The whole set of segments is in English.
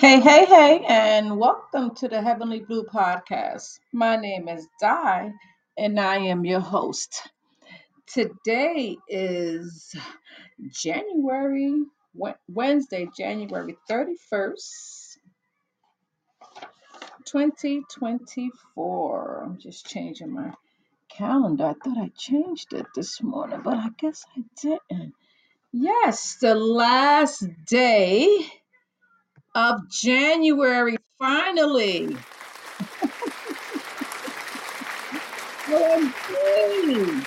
Hey, hey, hey, and welcome to the Heavenly Blue Podcast. My name is Di, and I am your host. Today is January, Wednesday, January 31st, 2024. I'm just changing my calendar. I thought I changed it this morning, but I guess I didn't. Yes, the last day of January, finally. OMG.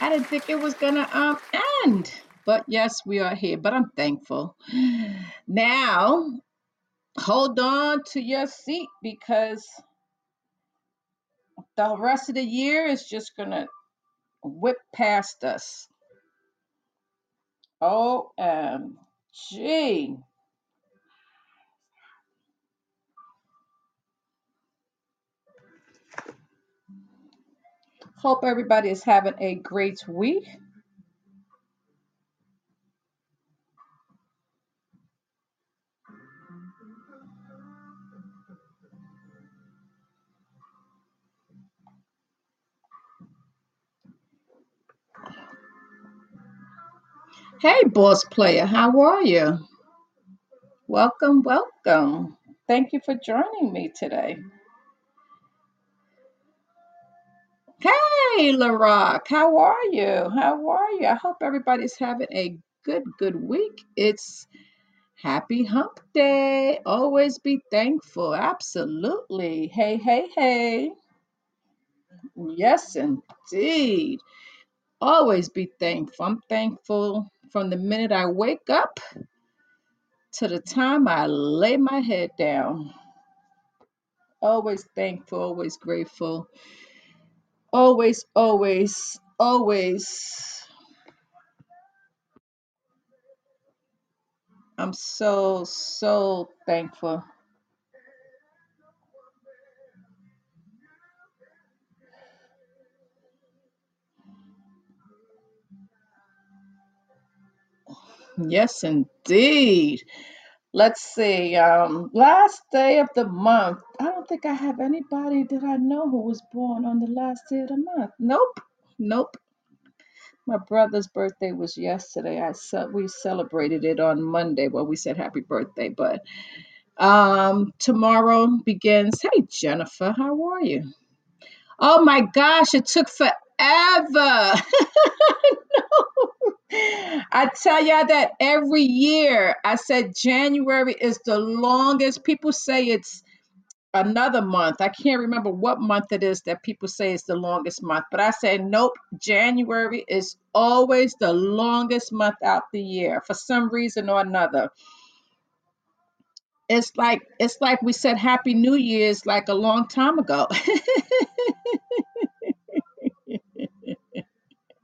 I didn't think it was gonna um end. But yes, we are here. But I'm thankful. Now, hold on to your seat because the rest of the year is just gonna whip past us. OMG. Hope everybody is having a great week. Hey, boss player, how are you? Welcome, welcome. Thank you for joining me today. Hey, LaRock, how are you? How are you? I hope everybody's having a good, good week. It's happy hump day. Always be thankful. Absolutely. Hey, hey, hey. Yes, indeed. Always be thankful. I'm thankful from the minute I wake up to the time I lay my head down. Always thankful, always grateful. Always, always, always I'm so, so thankful. Yes, indeed. Let's see. Um, last day of the month. I don't think I have anybody that I know who was born on the last day of the month. Nope. Nope. My brother's birthday was yesterday. I ce- we celebrated it on Monday. Well, we said happy birthday, but um, tomorrow begins. Hey, Jennifer, how are you? Oh my gosh, it took forever. I tell y'all that every year. I said January is the longest. People say it's another month. I can't remember what month it is that people say is the longest month, but I say nope. January is always the longest month out the year for some reason or another. It's like it's like we said Happy New Year's like a long time ago.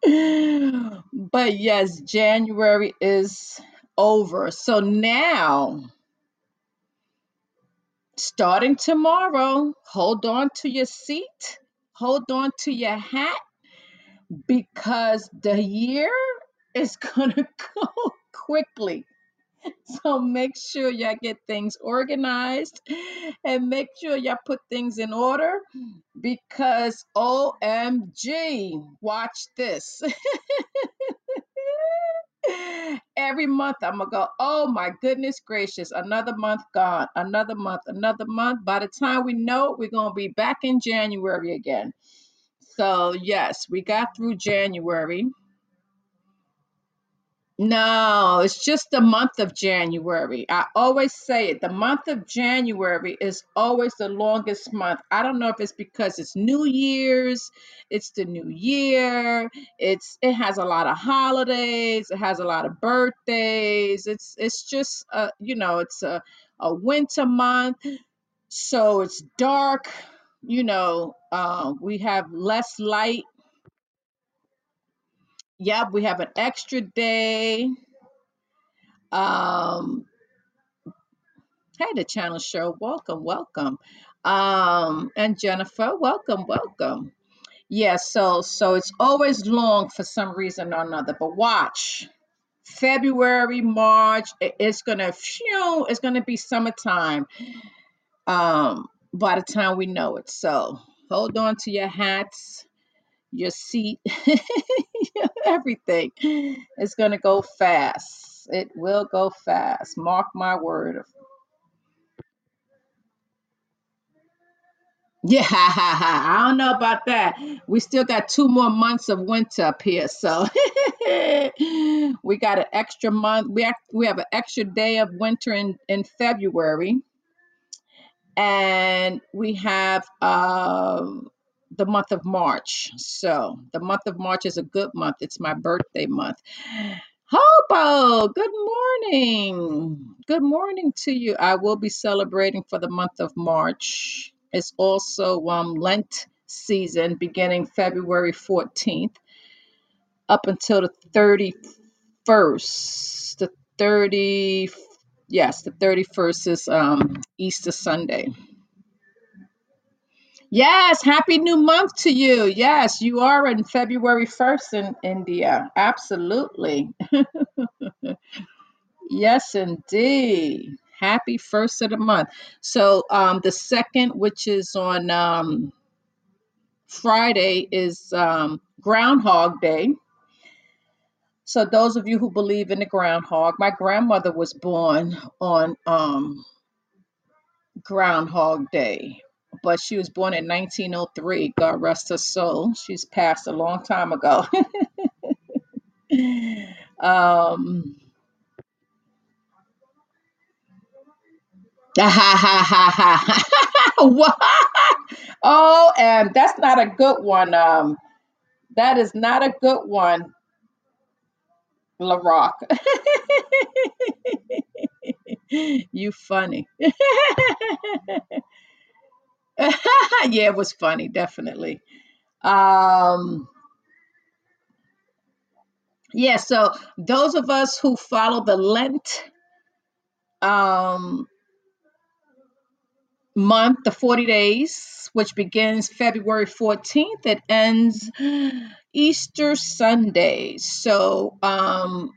but yes, January is over. So now, starting tomorrow, hold on to your seat, hold on to your hat, because the year is going to go quickly. So make sure y'all get things organized and make sure y'all put things in order because OMG, watch this. Every month I'm gonna go, oh my goodness gracious, another month gone, another month, another month. By the time we know it, we're gonna be back in January again. So, yes, we got through January. No, it's just the month of January. I always say it. The month of January is always the longest month. I don't know if it's because it's New Year's, it's the new year, it's it has a lot of holidays, it has a lot of birthdays. It's it's just uh, you know, it's a, a winter month, so it's dark, you know, uh, we have less light. Yep, we have an extra day. Um, Hey, the channel show. Welcome, welcome. Um, and Jennifer, welcome, welcome. Yeah, so so it's always long for some reason or another. But watch. February, March, it's gonna phew, it's gonna be summertime um by the time we know it. So hold on to your hats, your seat, everything. is gonna go fast. It will go fast. Mark my word. Yeah, I don't know about that. We still got two more months of winter up here, so we got an extra month. We act, we have an extra day of winter in in February, and we have um the month of March. So the month of March is a good month. It's my birthday month. Hobo, good morning. Good morning to you. I will be celebrating for the month of March. It's also um, Lent season beginning February 14th up until the 31st. The 30, yes, the 31st is um, Easter Sunday. Yes, happy new month to you. Yes, you are in February 1st in India. Absolutely. Yes, indeed. Happy first of the month. So, um, the second, which is on um, Friday, is um, Groundhog Day. So, those of you who believe in the groundhog, my grandmother was born on um, Groundhog Day, but she was born in 1903. God rest her soul. She's passed a long time ago. um, Ha ha ha ha ha. What? Oh, and that's not a good one. Um, that is not a good one, LaRock. you funny. yeah, it was funny, definitely. Um, yeah, so those of us who follow the Lent um month, the 40 days, which begins February 14th. It ends Easter Sunday. So um,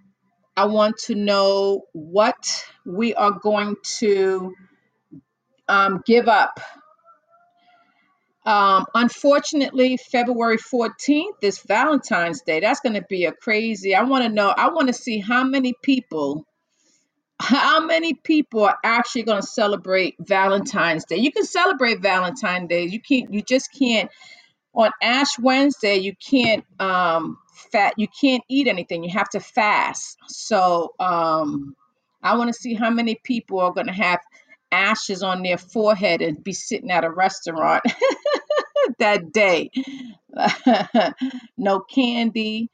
I want to know what we are going to um, give up. Um, unfortunately, February 14th is Valentine's Day. That's going to be a crazy. I want to know, I want to see how many people how many people are actually going to celebrate Valentine's Day? You can celebrate Valentine's Day. You can't. You just can't. On Ash Wednesday, you can't um, fat. You can't eat anything. You have to fast. So um, I want to see how many people are going to have ashes on their forehead and be sitting at a restaurant that day. no candy,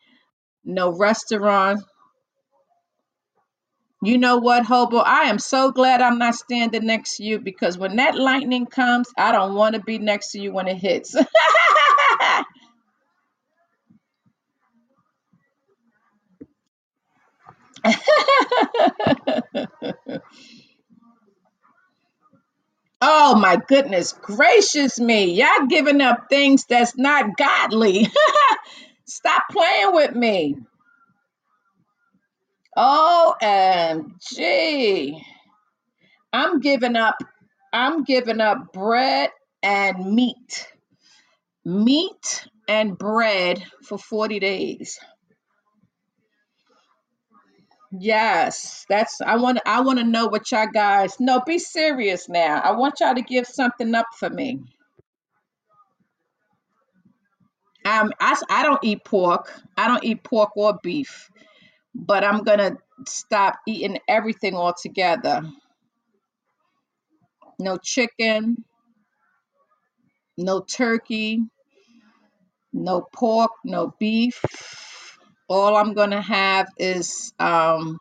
no restaurant You know what, Hobo? I am so glad I'm not standing next to you because when that lightning comes, I don't want to be next to you when it hits. oh my goodness gracious me. Y'all giving up things that's not godly. Stop playing with me. OMG. I'm giving up. I'm giving up bread and meat. Meat and bread for 40 days. Yes, that's I want I want to know what y'all guys. No, be serious now. I want y'all to give something up for me. Um, I don't eat pork. I don't eat pork or beef, but I'm gonna stop eating everything altogether. No chicken, no turkey, no pork, no beef. All I'm gonna have is um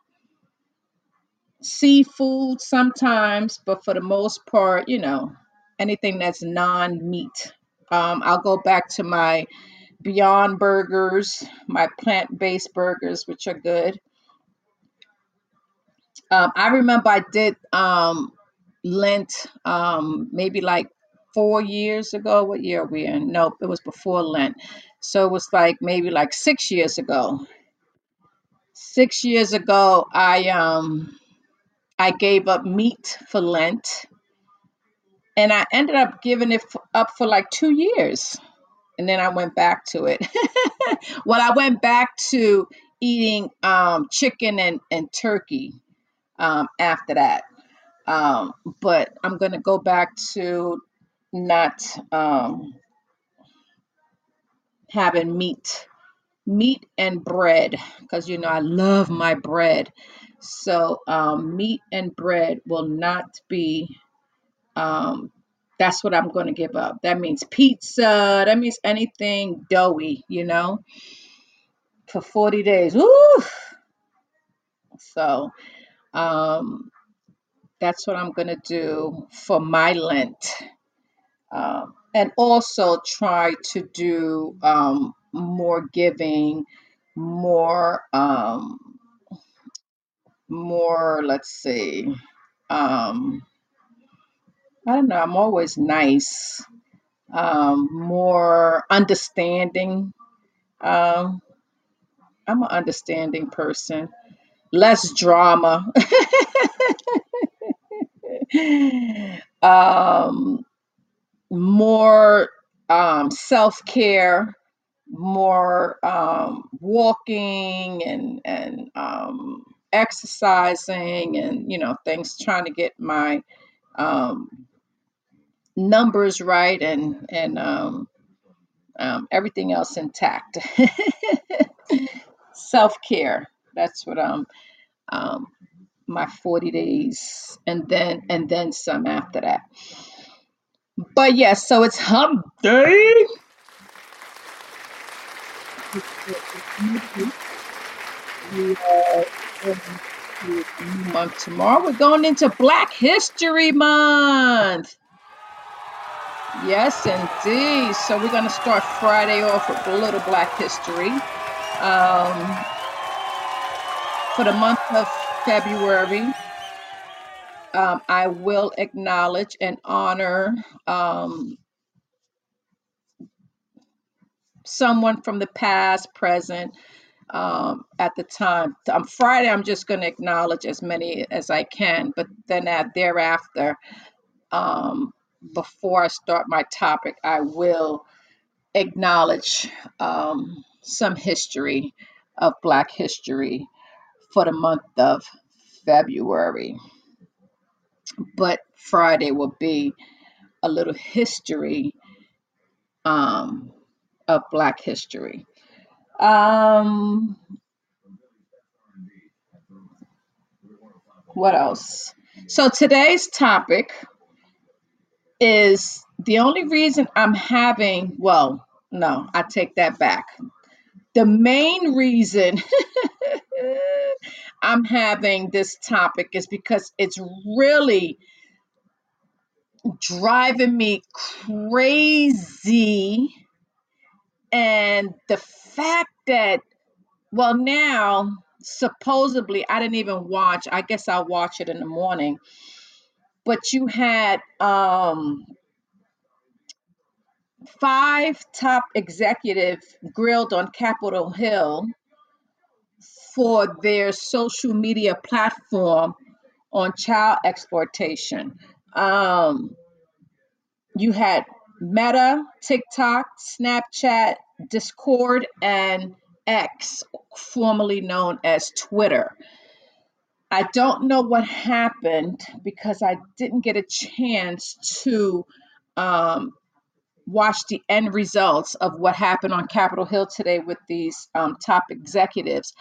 seafood sometimes, but for the most part, you know, anything that's non-meat. Um, I'll go back to my Beyond Burgers, my plant-based burgers, which are good. Um, I remember I did um, Lent um, maybe like four years ago. What year are we in? Nope, it was before Lent. So it was like maybe like six years ago. Six years ago, I um I gave up meat for Lent, and I ended up giving it up for like two years, and then I went back to it. well, I went back to eating um, chicken and and turkey um, after that, um, but I'm gonna go back to not um, having meat meat and bread because you know I love my bread. So um, meat and bread will not be. Um, that's what I'm going to give up. That means pizza. That means anything doughy, you know, for 40 days. Woo! So um, that's what I'm going to do for my Lent. Um, and also try to do um, more giving, more. Um, more, let's see, um, I don't know, I'm always nice, um, more understanding. Um, I'm an understanding person, less drama, um, more um, self care, more um, walking and and um, exercising, and you know things trying to get my um, numbers right and and um, um, everything else intact. Self care. That's what I'm. Um, my 40 days, and then and then some after that. But yes, so it's Hump Day. Month tomorrow. We're going into Black History Month. Yes, indeed. So we're going to start Friday off with a little Black History. Um, for the month of February, um, I will acknowledge and honor um, someone from the past, present, um, at the time. On Friday, I'm just going to acknowledge as many as I can, but then at thereafter, um, before I start my topic, I will acknowledge um, some history of Black history for the month of February. But Friday will be a little history um, of Black history. Um, what else? So today's topic is the only reason I'm having, well, no, I take that back. The main reason I'm having this topic is because it's really driving me crazy. And the fact that, well, now supposedly I didn't even watch, I guess I'll watch it in the morning, but you had um, five top executives grilled on Capitol Hill for their social media platform on child exploitation. Um, you had Meta, TikTok, Snapchat, Discord, and X, formerly known as Twitter. I don't know what happened because I didn't get a chance to um, watch the end results of what happened on Capitol Hill today with these um, top executives.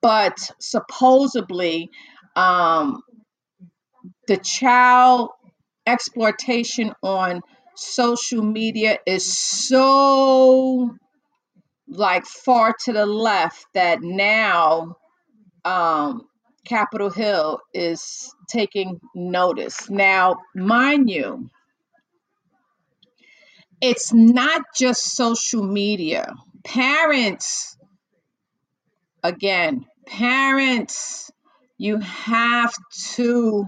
But supposedly, um, the child exploitation on social media is so like far to the left that now um, Capitol Hill is taking notice. Now, mind you, it's not just social media. Parents, again, parents, you have to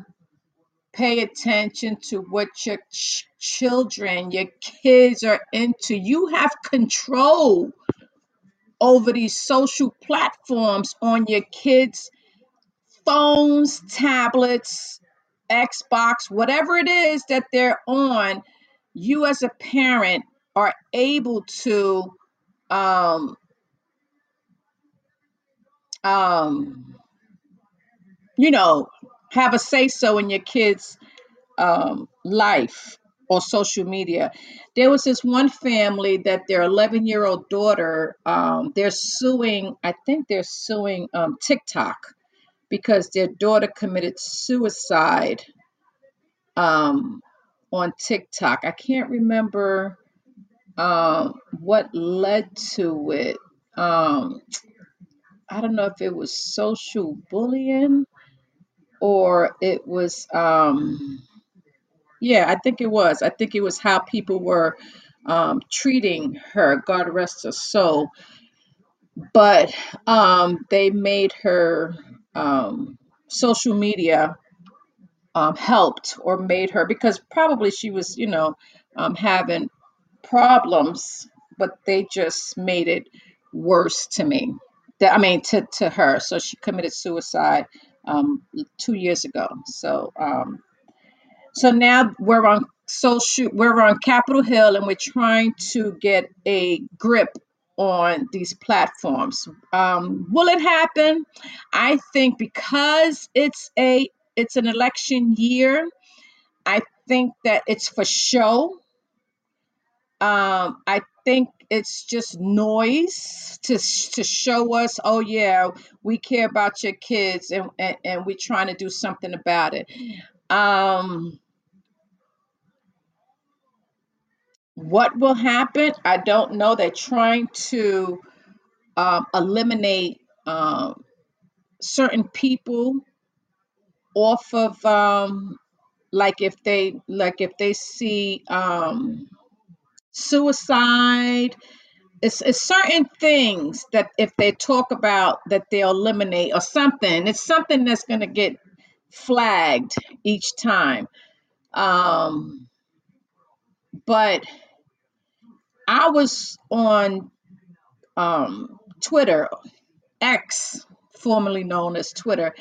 pay attention to what your ch- children, your kids are into. You have control over these social platforms on your kids' phones, tablets, Xbox, whatever it is that they're on, you as a parent are able to um, um, you know, have a say so in your kids' um, life or social media. There was this one family that their 11 year old daughter, um, they're suing, I think they're suing um, TikTok because their daughter committed suicide um, on TikTok. I can't remember um, what led to it. Um, I don't know if it was social bullying or it was um yeah i think it was i think it was how people were um treating her god rest her soul but um they made her um social media um helped or made her because probably she was you know um having problems but they just made it worse to me that i mean to to her so she committed suicide um two years ago so um So now we're on social, we're on Capitol Hill, and we're trying to get a grip on these platforms. Um, will it happen? I think because it's a it's an election year. I think that it's for show. Um, I think it's just noise to to show us, oh yeah, we care about your kids, and and, and we're trying to do something about it. Um, What will happen? I don't know. They're trying to um, eliminate um, certain people off of um, like if they like if they see um, suicide. It's, it's certain things that if they talk about that they'll eliminate or something. It's something that's going to get flagged each time. Um, but I was on um, Twitter X, formerly known as Twitter.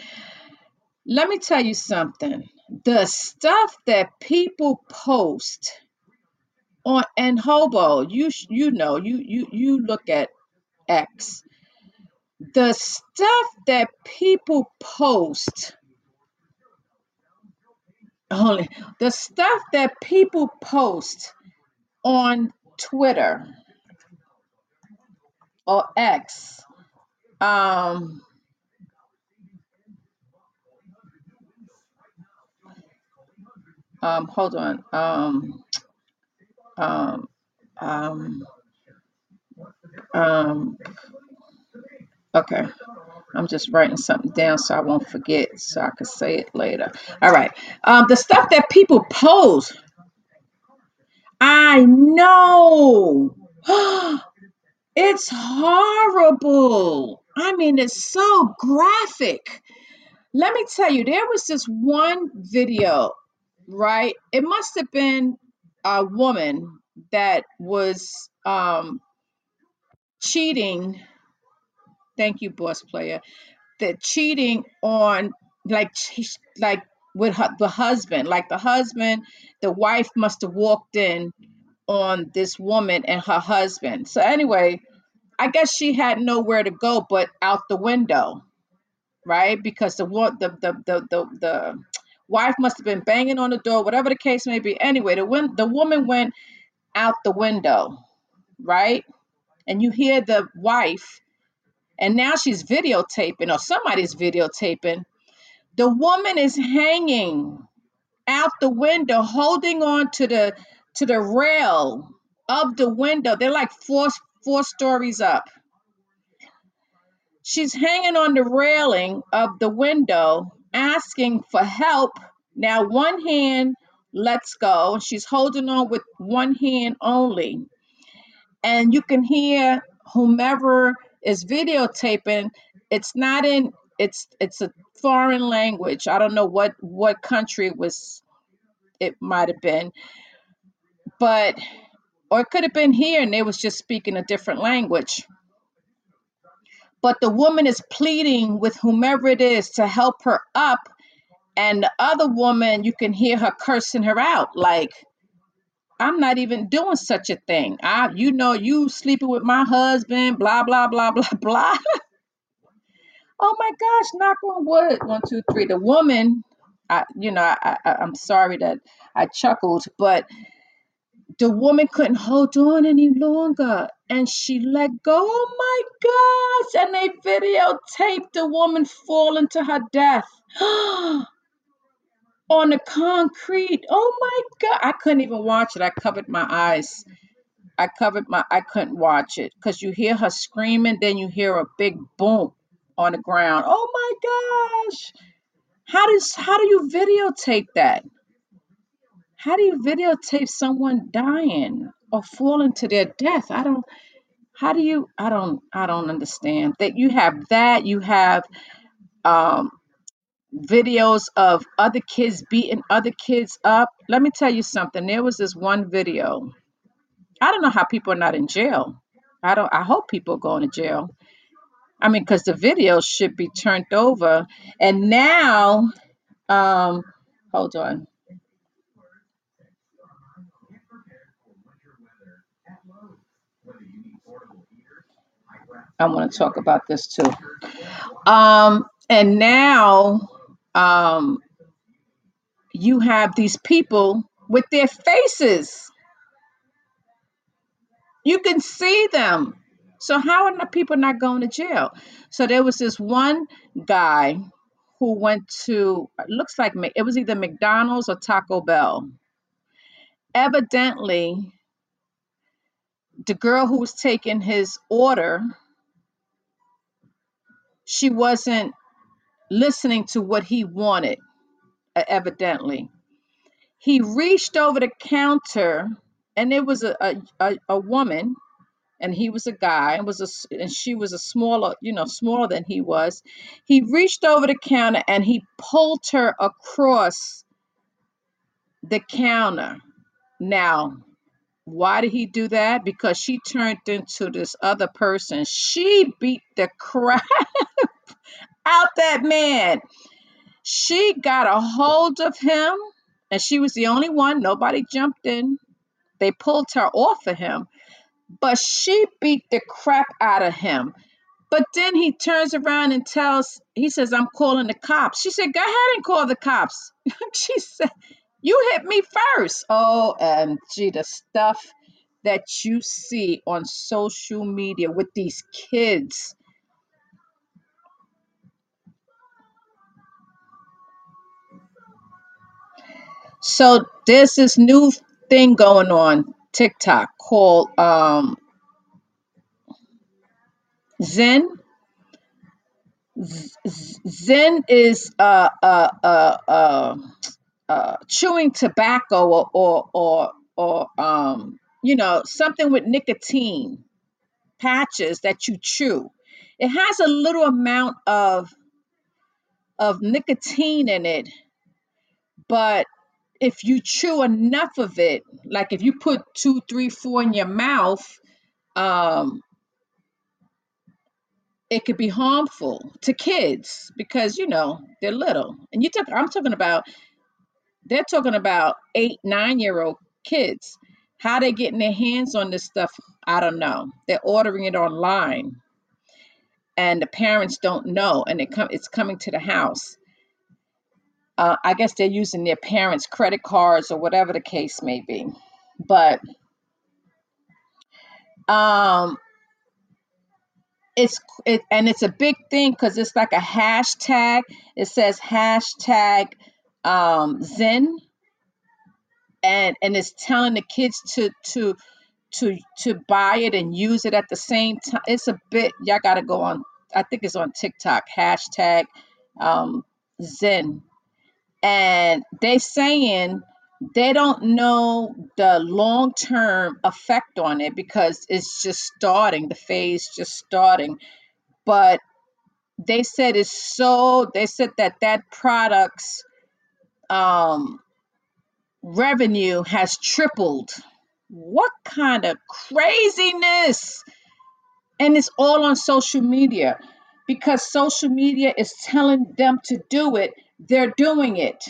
Let me tell you something. The stuff that people post on and hobo, you you know, you you you look at X. The stuff that people post, only the stuff that people post on Twitter or X. Um, um, hold on. Um, um, um, um, okay. I'm just writing something down so I won't forget so I can say it later. All right. Um, the stuff that people post, I know. it's horrible. I mean, it's so graphic. Let me tell you, there was this one video, right? It must have been a woman that was um, cheating. Thank you, boss player the cheating on like like with her, the husband like the husband the wife must have walked in on this woman and her husband so anyway i guess she had nowhere to go but out the window right because the the the the the, the wife must have been banging on the door whatever the case may be. Anyway the win- the woman went out the window right? And you hear the wife and now she's videotaping or somebody's videotaping. The woman is hanging out the window holding on to the to the rail of the window. They're like four four stories up. She's hanging on the railing of the window asking for help. Now one hand lets go. She's holding on with one hand only. And you can hear whomever is videotaping. It's not in it's it's a foreign language. I don't know what what country it was it might have been. But or it could have been here and they was just speaking a different language but the woman is pleading with whomever it is to help her up and the other woman you can hear her cursing her out like i'm not even doing such a thing. I you know you sleeping with my husband blah blah blah blah blah. Oh my gosh knock on wood. One two three. The woman i you know i, I i'm sorry that i chuckled but the woman couldn't hold on any longer and she let go oh my gosh and they videotaped the woman falling to her death on the concrete. Oh my God. I couldn't even watch it. I covered my eyes. I covered my I couldn't watch it because you hear her screaming, then you hear a big boom on the ground. Oh my gosh. How does how do you videotape that? How do you videotape someone dying or falling to their death? I don't how do you I don't I don't understand. That you have that, you have um videos of other kids beating other kids up. Let me tell you something. There was this one video. I don't know how people are not in jail. I don't I hope people are going to jail. I mean, because the videos should be turned over. And now, um, hold on. I want to talk about this too. Um, and now um you have these people with their faces You can see them. So how are the people not going to jail? So there was this one guy who went to looks like it was either McDonald's or Taco Bell. Evidently, the girl who was taking his order, she wasn't listening to what he wanted. Evidently, he reached over the counter, and it was a a, a, a woman and he was a guy and was a and she was a smaller you know smaller than he was he reached over the counter and he pulled her across the counter now why did he do that? Because she turned into this other person. She beat the crap out that man. She got a hold of him and she was the only one. Nobody jumped in. They pulled her off of him. But she beat the crap out of him. But then he turns around and tells, he says, I'm calling the cops. She said, Go ahead and call the cops. she said, You hit me first. OMG, the stuff that you see on social media with these kids. So there's this new thing going on TikTok called um, Zyn. Zyn is a uh, uh, uh, uh, chewing tobacco or or or, or um, you know something with nicotine patches that you chew. It has a little amount of of nicotine in it, but if you chew enough of it, like if you put two, three, four in your mouth, um, it could be harmful to kids because you know they're little. And you talk, I'm talking about They're talking about eight, nine year old kids. How they getting their hands on this stuff, I don't know. They're ordering it online and the parents don't know and it come it's coming to the house. Uh, I guess they're using their parents' credit cards or whatever the case may be. But um it's it and it's a big thing because it's like a hashtag. It says hashtag um Zyn and and it's telling the kids to to to to buy it and use it at the same time. It's a bit y'all got to go on. I think it's on TikTok hashtag um, Zyn, and they saying they don't know the long term effect on it because it's just starting. The phase just starting, but they said it's so. They said that that product's um, revenue has tripled. What kind of craziness? and it's all on social media. because social media is telling them to do it, they're doing it,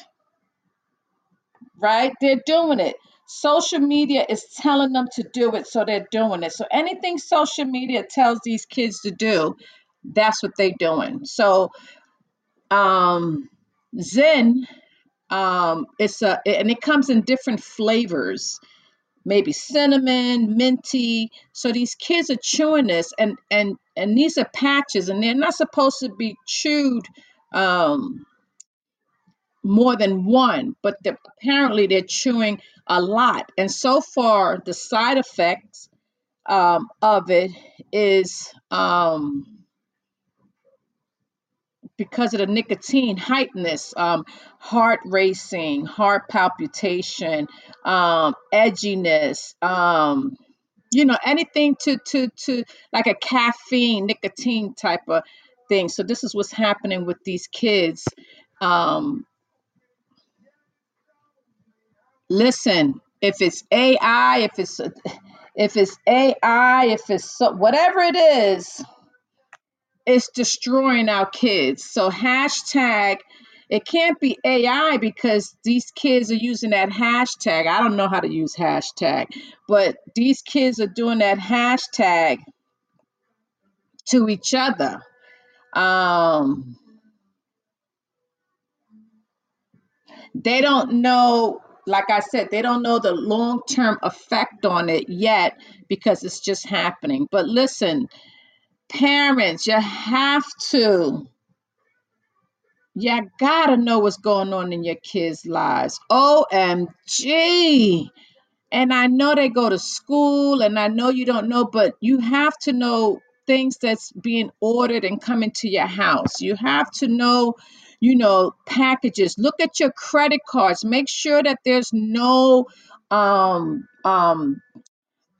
right? They're doing it. Social media is telling them to do it, so they're doing it. So anything social media tells these kids to do, that's what they're doing. So um Zyn, um, it's a and it comes in different flavors maybe cinnamon, minty. So these kids are chewing this, and and and these are patches, and they're not supposed to be chewed um, more than one, but they're, apparently they're chewing a lot. And so far, the side effects um, of it is. Um, because of the nicotine heightness, um, heart racing, heart palpitation, um, edginess, um, you know, anything to to to like a caffeine, nicotine type of thing. So this is what's happening with these kids. Um, listen, if it's AI, if it's if it's AI, if it's so, whatever it is, it's destroying our kids. So hashtag it can't be AI because these kids are using that hashtag. I don't know how to use hashtag, but these kids are doing that hashtag to each other. Um, they don't know, like I said, they don't know the long term effect on it yet because it's just happening. But listen, parents, you have to You gotta know what's going on in your kids' lives. OMG. And I know they go to school and I know you don't know, but you have to know things that's being ordered and coming to your house. You have to know, you know, packages. Look at your credit cards. Make sure that there's no um um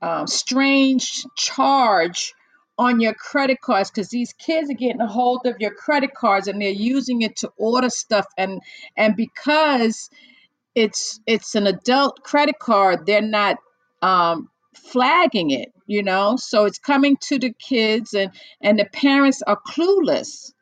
um, strange charge on your credit cards because these kids are getting a hold of your credit cards and they're using it to order stuff. And and because it's it's an adult credit card they're not um, flagging it you know? So it's coming to the kids and and the parents are clueless.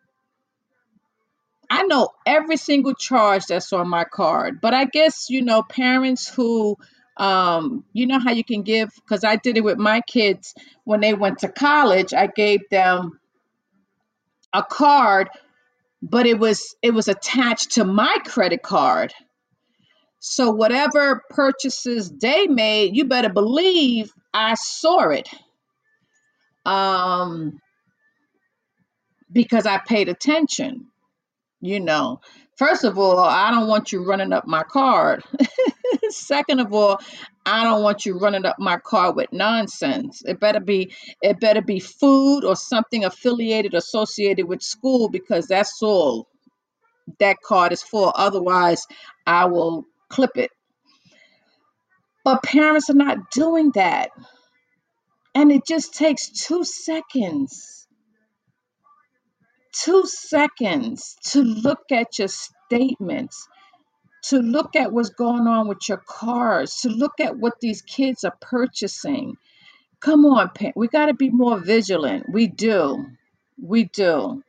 I know every single charge that's on my card, but I guess, you know, parents who, um, you know, how you can give, because I did it with my kids when they went to college, I gave them a card, but it was it was attached to my credit card. So whatever purchases they made, you better believe I saw it. Um, because I paid attention, you know. First of all, I don't want you running up my card. Second of all, I don't want you running up my car with nonsense. It better be it better be food or something affiliated associated with school because that's all that card is for. Otherwise, I will clip it. But parents are not doing that. And it just takes 2 seconds. 2 seconds to look at your statements to look at what's going on with your cars, to look at what these kids are purchasing. Come on, we got to be more vigilant. We do. We do.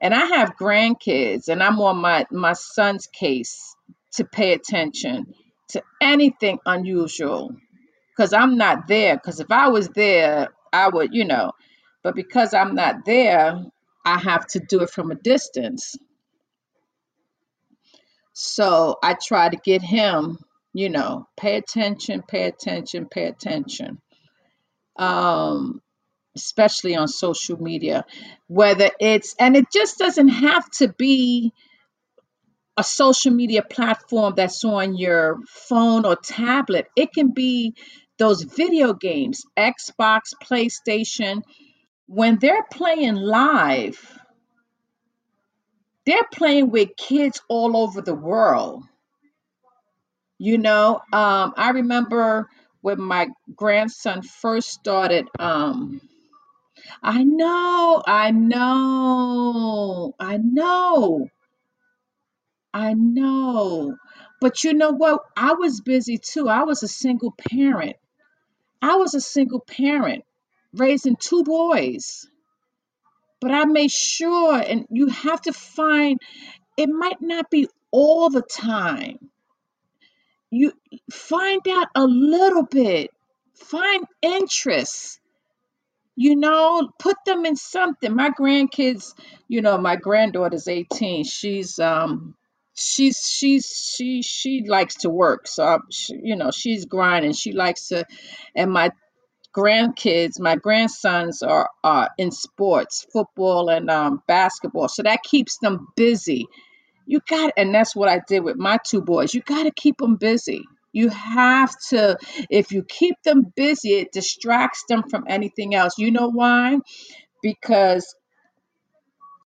And I have grandkids, and I'm on my, my son's case to pay attention to anything unusual because I'm not there. Because if I was there, I would, you know, but because I'm not there, I have to do it from a distance. So I try to get him, you know, pay attention, pay attention, pay attention. Um, especially on social media, whether it's, and it just doesn't have to be a social media platform that's on your phone or tablet. It can be those video games, Xbox, PlayStation. When they're playing live, they're playing with kids all over the world You know, um, I remember when my grandson first started. Um, I know, I know, I know, I know. But you know what? I was busy too. I was a single parent. I was a single parent raising two boys. But I made sure, and you have to find it might not be all the time. You find out a little bit, find interest, you know, put them in something. My grandkids, you know, my granddaughter's 18. She's um she's she's she she likes to work. So, I, she, you know, she's grinding. She likes to and my grandkids, my grandsons are uh, in sports, football and um, basketball. So that keeps them busy. You got, and that's what I did with my two boys. You got to keep them busy. You have to, if you keep them busy, it distracts them from anything else. You know why? Because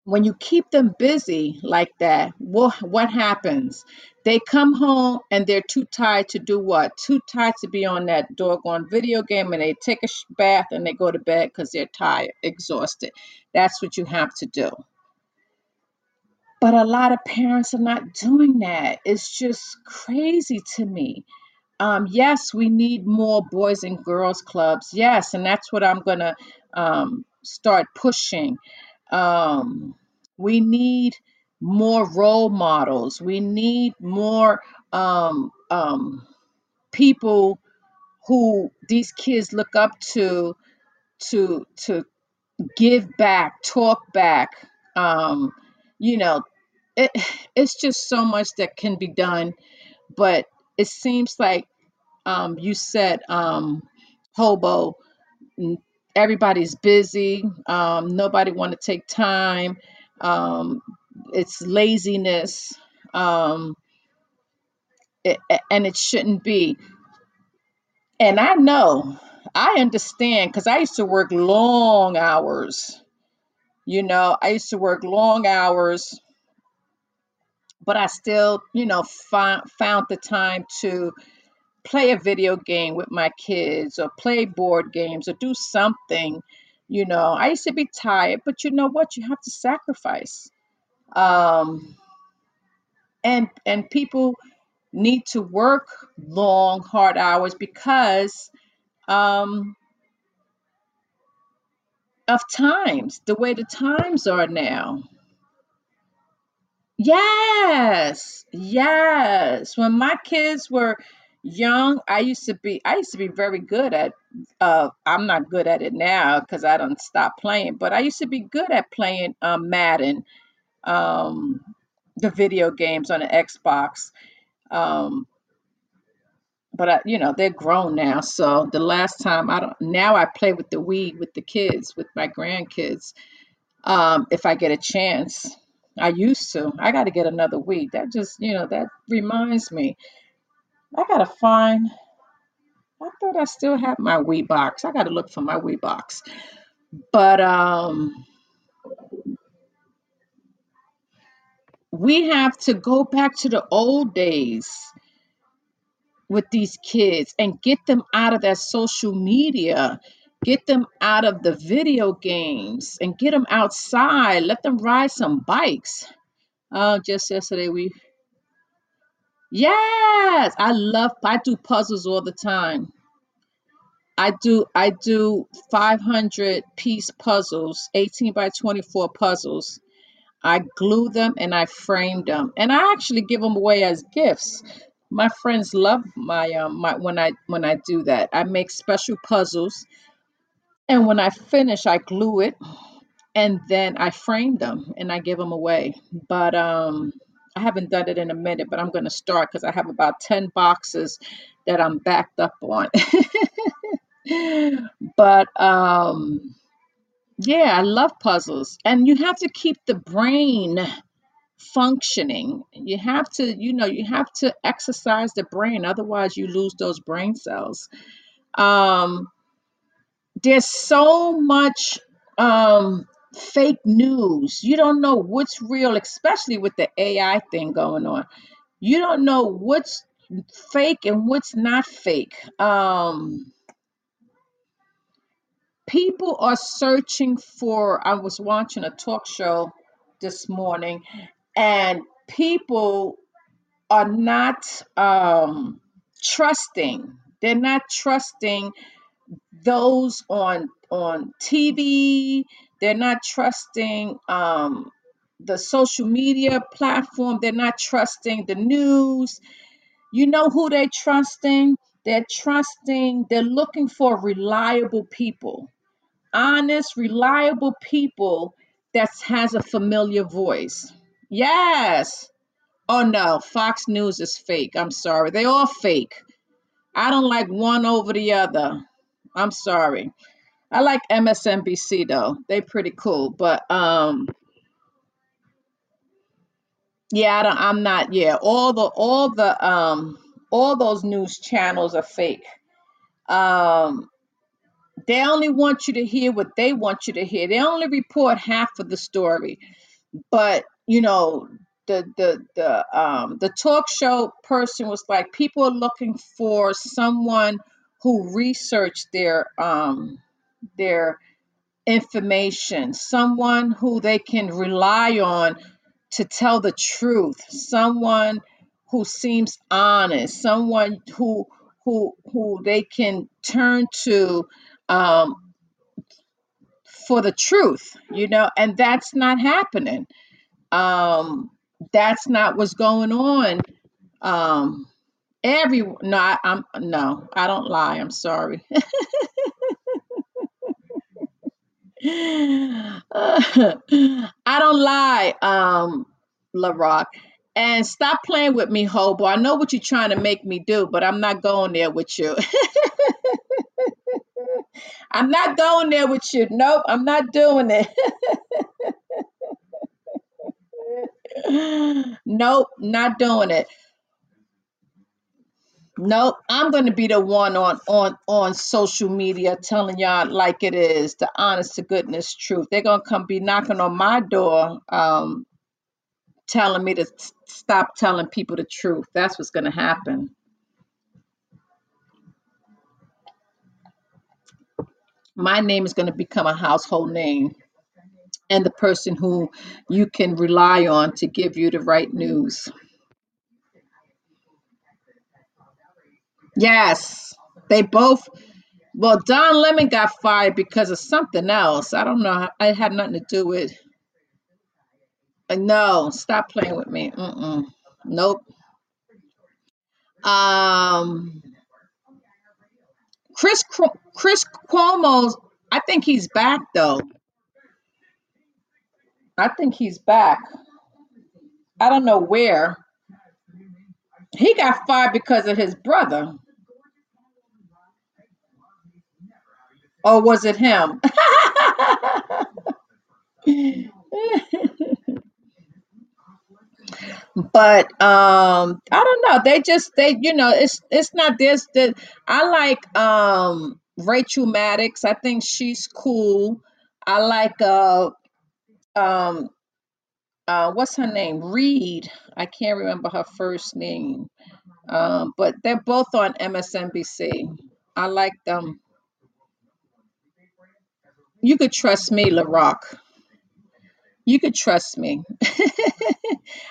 when you keep them busy like that, what happens? They come home and they're too tired to do what? Too tired to be on that doggone video game, and they take a bath and they go to bed because they're tired, exhausted. That's what you have to do. But a lot of parents are not doing that. It's just crazy to me. Um, yes, we need more boys and girls clubs. Yes, and that's what I'm gonna um, start pushing. Um, we need more role models. We need more um, um, people who these kids look up to to to give back, talk back. Um, you know, it, it's just so much that can be done, but it seems like um, you said, um, hobo, everybody's busy. Um, nobody want to take time. Um, it's laziness, um, it, and it shouldn't be. And I know, I understand, because I used to work long hours. You know, I used to work long hours, but I still, you know, found found the time to play a video game with my kids or play board games or do something. You know, I used to be tired, but you know what? You have to sacrifice. Um, and and people need to work long, hard hours because um, of times, the way the times are now. Yes, yes. When my kids were young, I used to be I used to be very good at uh I'm not good at it now because I don't stop playing, but I used to be good at playing um Madden, um the video games on the Xbox. Um but I, you know, they're grown now. So the last time I don't now I play with the Wii with the kids, with my grandkids um, if I get a chance. I used to. I got to get another week. That just, you know, that reminds me. I got to find, I thought I still have my Wii box. I got to look for my Wii box. But um, we have to go back to the old days with these kids and get them out of that social media. Get them out of the video games and get them outside. Let them ride some bikes. Uh, just yesterday, we Yes, I love I do puzzles all the time. I do I do 500 piece puzzles, 18 by 24 puzzles. I glue them and I frame them, and I actually give them away as gifts. My friends love my um my when I when I do that. I make special puzzles, and when I finish, I glue it and then I frame them and I give them away. But um, I haven't done it in a minute, but I'm going to start because I have about 10 boxes that I'm backed up on. but um, yeah, I love puzzles. And you have to keep the brain functioning. You have to, you know, you have to exercise the brain, otherwise, you lose those brain cells. Um, there's so much um fake news. You don't know what's real, especially with the AI thing going on. You don't know what's fake and what's not fake. Um people are searching for I was watching a talk show this morning and people are not um trusting. They're not trusting those on on TV, They're not trusting um, the social media platform. They're not trusting the news. You know who they're trusting? They're trusting, they're looking for reliable people, honest, reliable people that has a familiar voice. Yes. Oh no, Fox News is fake. I'm sorry. They all fake. I don't like one over the other. I'm sorry. I like MSNBC though. They pretty cool. But um yeah, I don't, I'm not yeah, all the all the um all those news channels are fake. Um they only want you to hear what they want you to hear. They only report half of the story. but you know the the the um the talk show person was like people are looking for someone who researched their um their information someone who they can rely on to tell the truth someone who seems honest someone who who who they can turn to um for the truth you know and that's not happening. Um that's not what's going on um every no I, i'm no i don't lie i'm sorry i don't lie um LaRock and stop playing with me hobo. I know what you're trying to make me do but i'm not going there with you. I'm not going there with you. Nope i'm not doing it. Nope not doing it Nope, I'm going to be the one on on on social media telling y'all like it is, the honest to goodness truth. They're going to come be knocking on my door um telling me to stop telling people the truth. That's what's going to happen. My name is going to become a household name and the person who you can rely on to give you the right news. Yes. They both well, Don Lemon got fired because of something else. I don't know. It had nothing to do with Uh, No, stop playing with me. Mm-mm. Nope. Um, Chris Chris Cuomo's. I think he's back though. I think he's back. I don't know where. He got fired because of his brother, or was it him? but um, I don't know. They just they you know it's it's not this. The, I like um Rachel Maddow. I think she's cool. I like uh um uh, what's her name? Reid. I can't remember her first name. Um, but they're both on MSNBC. I like them. You could trust me, LaRock. You could trust me.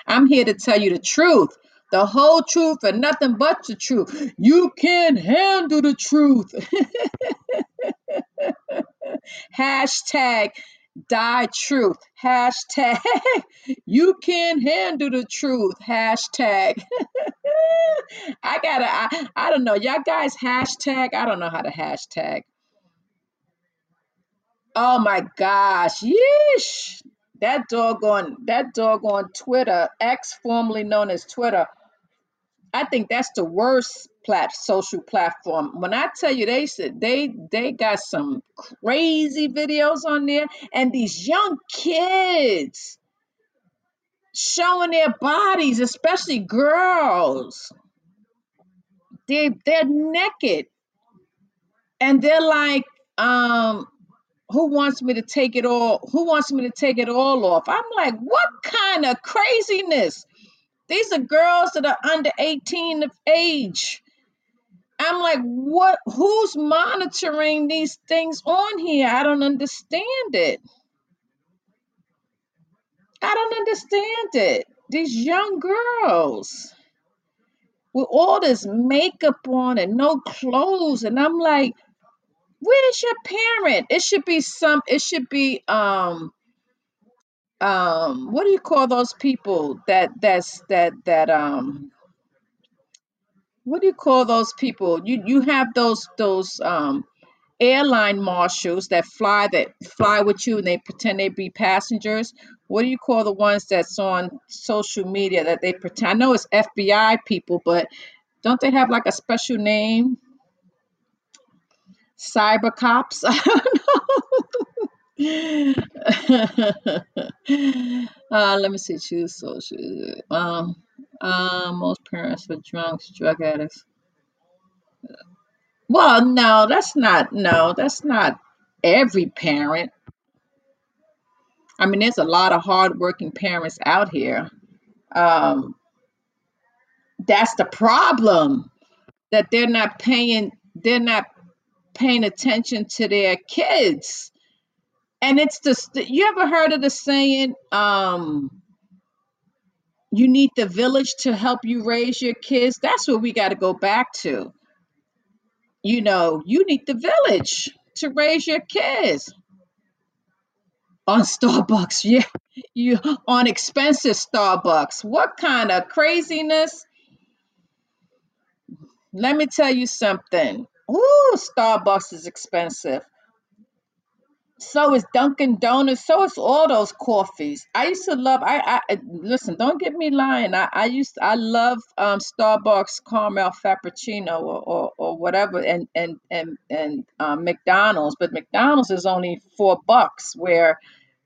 I'm here to tell you the truth, the whole truth, and nothing but the truth. You can handle the truth. Hashtag die truth. Hashtag you can handle the truth. Hashtag I gotta, I, I don't know. Y'all guys hashtag. I don't know how to hashtag. Oh my gosh. Yeesh. That doggone, that doggone Twitter, X formerly known as Twitter. I think that's the worst plat social platform. When I tell you they said they they got some crazy videos on there and these young kids showing their bodies, especially girls. They they're naked and they're like um who wants me to take it all who wants me to take it all off? I'm like what kind of craziness? These are girls that are under 18 of age. I'm like what who's monitoring these things on here? I don't understand it. I don't understand it. These young girls with all this makeup on and no clothes and i'm like Where's your parent? It should be some. It should be um um. What do you call those people that that's that that um. What do you call those people? You you have those those um airline marshals that fly that fly with you and they pretend they be passengers. What do you call the ones that's on social media that they pretend? I know it's FBI people, but don't they have like a special name? Cyber cops? I don't know. uh, let me see. Choose social. Um, um, most parents are drunks, drug addicts. Well, no, that's not. No, that's not every parent. I mean, there's a lot of hardworking parents out here. Um, that's the problem that they're not paying. They're not paying attention to their kids. And it's just you ever heard of the saying, um, you need the village to help you raise your kids? That's what we got to go back to. You know, you need the village to raise your kids. On Starbucks, yeah. You on expensive Starbucks. What kind of craziness? Let me tell you something. Ooh, Starbucks is expensive. So is Dunkin' Donuts. So is all those coffees. I used to love. I, I listen. Don't get me lying. I, I used. I love um, Starbucks caramel frappuccino or, or, or whatever, and and and and um, McDonald's. But McDonald's is only four bucks, where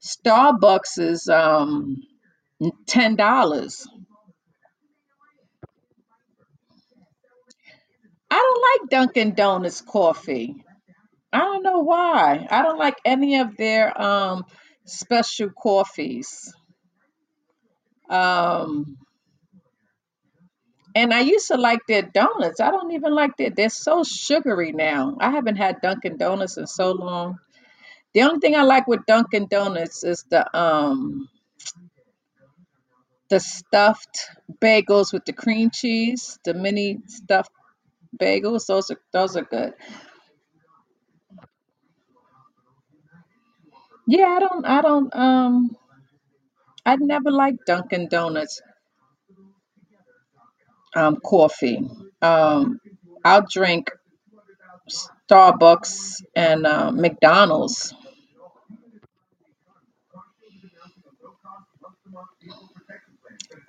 Starbucks is um ten dollars. I don't like Dunkin' Donuts coffee. I don't know why. I don't like any of their um special coffees. Um and I used to like their donuts. I don't even like their they're so sugary now. I haven't had Dunkin' Donuts in so long. The only thing I like with Dunkin' Donuts is the um the stuffed bagels with the cream cheese, the mini stuffed bagels. Those are those are good. Yeah, I don't I don't um I never liked Dunkin' Donuts um coffee. Um I'll drink Starbucks and uh, McDonald's.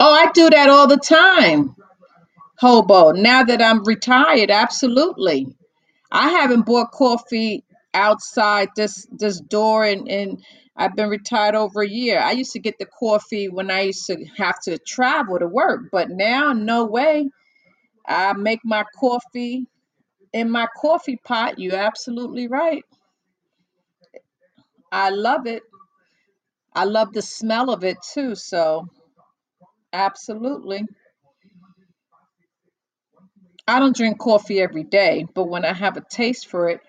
Oh, I do that all the time, Hobo. Now that I'm retired, absolutely. I haven't bought coffee outside this this door and and I've been retired over a year. I used to get the coffee when I used to have to travel to work, but now no way. I make my coffee in my coffee pot. You're absolutely right. I love it. I love the smell of it too, so absolutely. I don't drink coffee every day, but when I have a taste for it,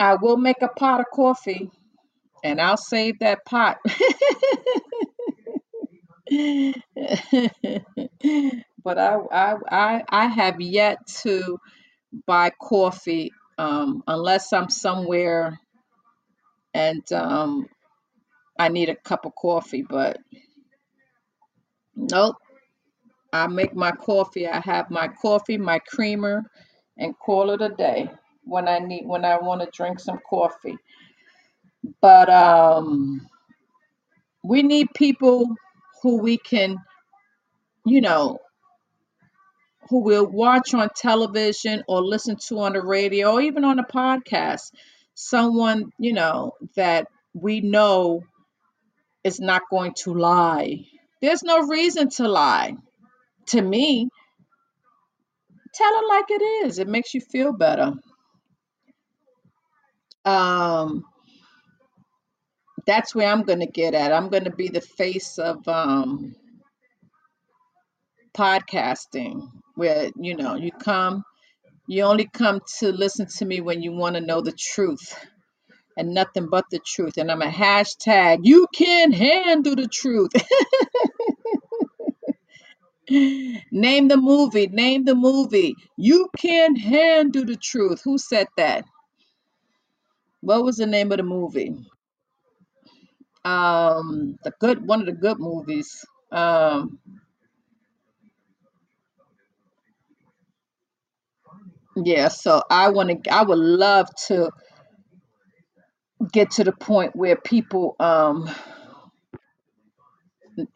I will make a pot of coffee and I'll save that pot. but I, I I I have yet to buy coffee um, unless I'm somewhere and um, I need a cup of coffee. But nope, I make my coffee. I have my coffee, my creamer, and call it a day when I need when I want to drink some coffee. But um, we need people who we can, you know, who will watch on television or listen to on the radio or even on a podcast. Someone, you know, that we know is not going to lie. There's no reason to lie. To me, tell it like it is. It makes you feel better. Um, that's where I'm going to get at. I'm going to be the face of um, podcasting, where you know you come, you only come to listen to me when you want to know the truth and nothing but the truth. And I'm a hashtag. You can handle the truth. name the movie. Name the movie. You can't handle the truth. Who said that? What was the name of the movie? Um, the good one of the good movies. Um, yeah. So I want to. I would love to get to the point where people. Um,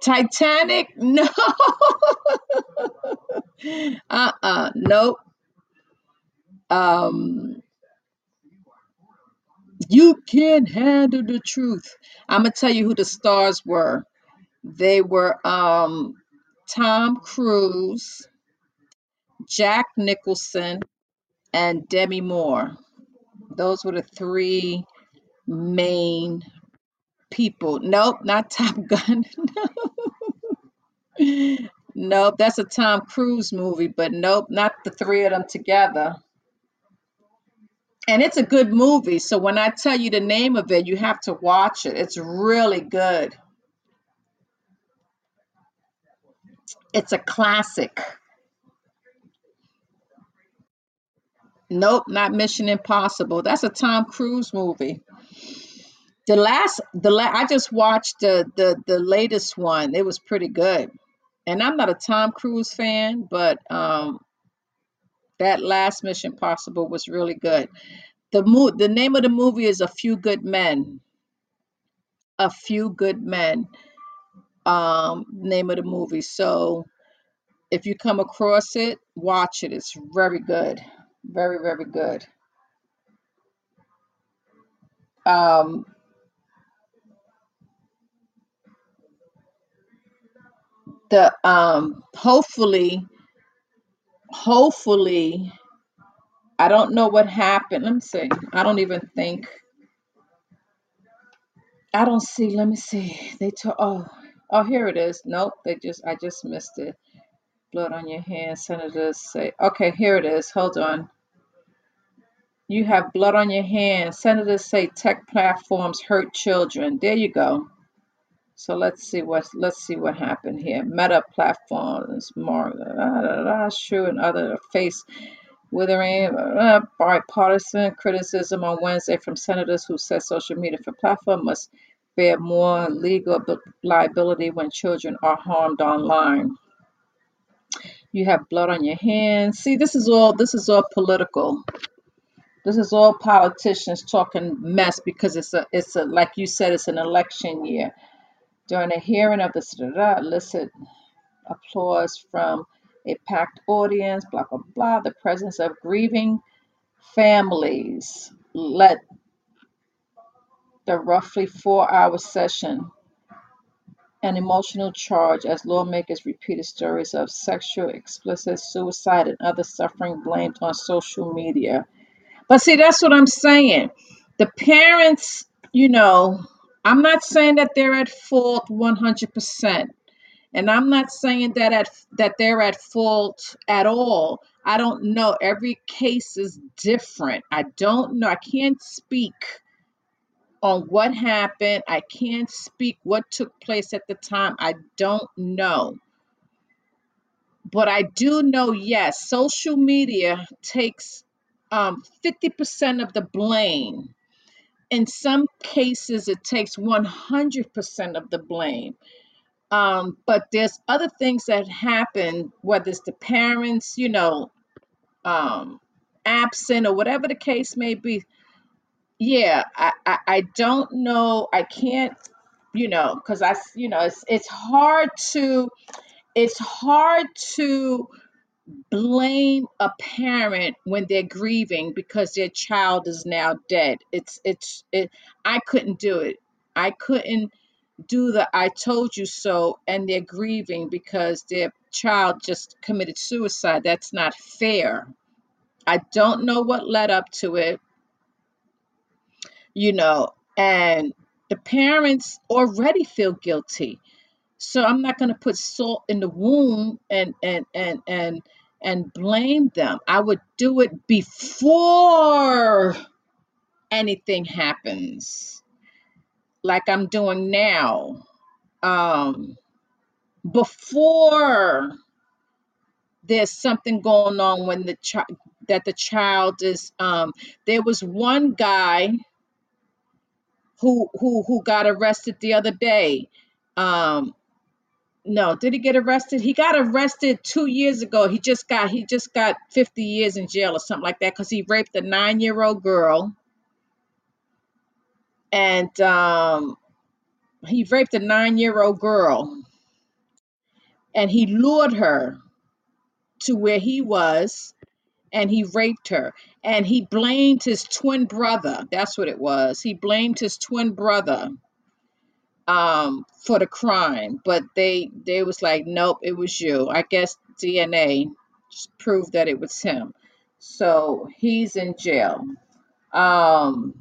Titanic. No. uh-uh. Nope. Um, you can't handle the truth. I'm gonna tell you who the stars were. They were um Tom Cruise, Jack Nicholson, and Demi Moore. Those were the three main people. Nope, not Top Gun. nope, that's a Tom Cruise movie, but nope, not the three of them together. And it's a good movie. So when I tell you the name of it, you have to watch it. It's really good. It's a classic. Nope, not Mission Impossible. That's a Tom Cruise movie. The last, the la- I just watched the the the latest one. It was pretty good. And I'm not a Tom Cruise fan, but um, that last Mission Impossible was really good. The mo- the name of the movie is A Few Good Men. A Few Good Men. Um, name of the movie. So if you come across it, watch it. It's very good. Very, very good. Um, the um hopefully, hopefully, I don't know what happened. Let me see. I don't even think I don't see. Let me see. They took oh oh here it is. Nope, they just I just missed it. Blood on your hands, senators say okay, here it is. Hold on. You have blood on your hands. Senators say tech platforms hurt children. There you go. So let's see what let's see what happened here. Meta platforms, uh, sure and other face withering uh, bipartisan criticism on Wednesday from senators who said social media for platform must bear more legal liability when children are harmed online. You have blood on your hands. See, this is all this is all political. This is all politicians talking mess because it's a it's a like you said it's an election year. During a hearing of the illicit applause from a packed audience, blah, blah, blah. The presence of grieving families let the roughly four hour session an emotional charge as lawmakers repeated stories of sexual explicit suicide and other suffering blamed on social media. But see, that's what I'm saying. The parents, you know, I'm not saying that they're at fault 100%. And I'm not saying that at that they're at fault at all. I don't know. Every case is different. I don't know. I can't speak on what happened. I can't speak what took place at the time. I don't know. But I do know, yes, social media takes um, 50% of the blame. In some cases, it takes 100% of the blame. Um, but there's other things that happen, whether it's the parents, you know, um, absent or whatever the case may be. Yeah, I, I, I don't know. I can't, you know, because i you know, it's it's hard to it's hard to blame a parent when they're grieving because their child is now dead. It's it's it. I couldn't do it. I couldn't do the I told you so and they're grieving because their child just committed suicide. That's not fair. I don't know what led up to it, you know, and the parents already feel guilty. So I'm not going to put salt in the wound and and and and and blame them. I would do it before anything happens, like I'm doing now. Um, before there's something going on when the child that the child is um there was one guy who who who got arrested the other day. Um, no, did he get arrested? He got arrested two years ago. He just got he just got 50 years in jail or something like that because he raped a nine-year-old girl. And um, he raped a nine-year-old girl and he lured her to where he was and he raped her and he blamed his twin brother that's what it was he blamed his twin brother um for the crime but they they was like nope it was you. I guess dna proved that it was him. So he's in jail. Um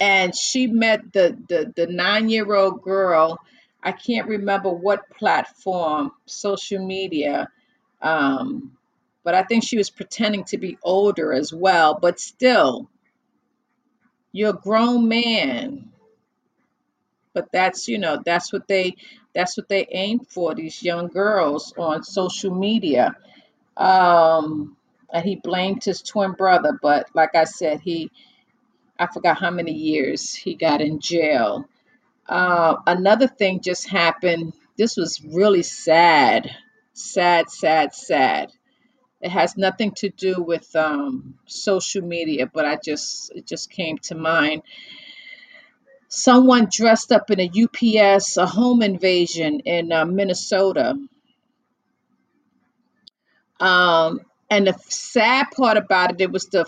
and she met the the, the nine year old girl i can't remember what platform social media um but i think she was pretending to be older as well but still you're a grown man but that's you know that's what they that's what they aim for these young girls on social media. Um and he blamed his twin brother but like i said he i forgot how many years he got in jail. Uh, another thing just happened. This was really sad sad sad sad. It has nothing to do with um, social media but i just it just came to mind someone dressed up in a UPS, a home invasion in uh, Minnesota. Um, and the sad part about it, it was the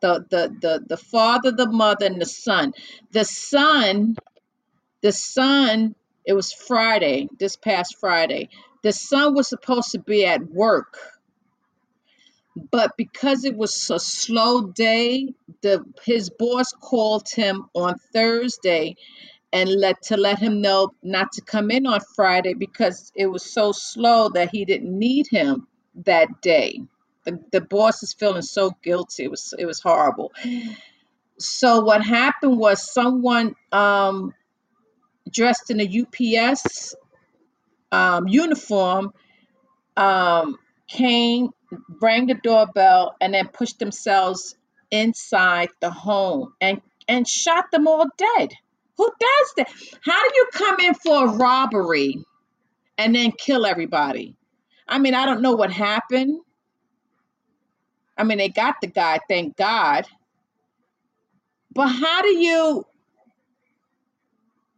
the the the the father, the mother, and the son. The son, the son. It was Friday, this past Friday. The son was supposed to be at work, but because it was a slow day, the his boss called him on Thursday and let to let him know not to come in on Friday because it was so slow that he didn't need him that day. The, the boss is feeling so guilty. It was it was horrible. So what happened was someone um, dressed in a UPS um, uniform um, came, rang the doorbell, and then pushed themselves inside the home and and shot them all dead. Who does that? How do you come in for a robbery and then kill everybody? I mean, I don't know what happened. I mean, they got the guy, thank God. But how do you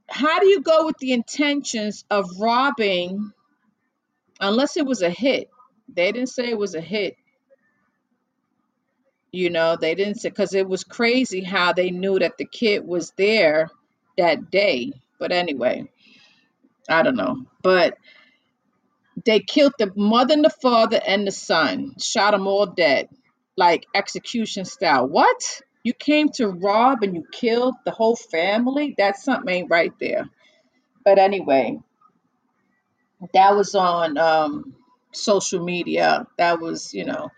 how do you go with the intentions of robbing unless it was a hit? They didn't say it was a hit. You know, they didn't say because it was crazy how they knew that the kid was there that day. But anyway, I don't know. But they killed the mother and the father and the son, shot them all dead, like execution style. What? You came to rob and you killed the whole family? That's something ain't right there. But anyway, that was on um, social media. That was, you know,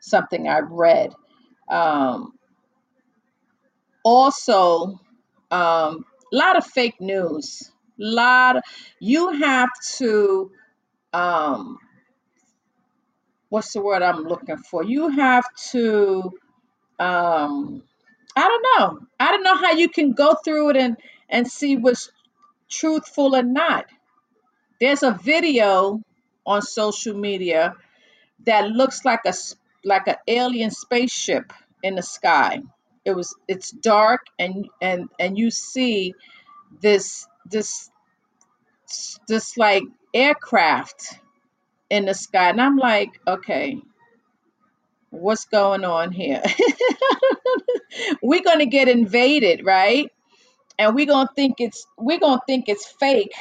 something I read. Um, also, um, a lot of fake news. lot of, you have to um, what's the word I'm looking for? You have to um I don't know. I don't know how you can go through it and and see what's truthful or not. There's a video on social media that looks like a like an alien spaceship in the sky. It was it's dark and and and you see this this this like aircraft in the sky and I'm like, okay, what's going on here? we're going to get invaded, right? And we're going to think it's we're going to think it's fake,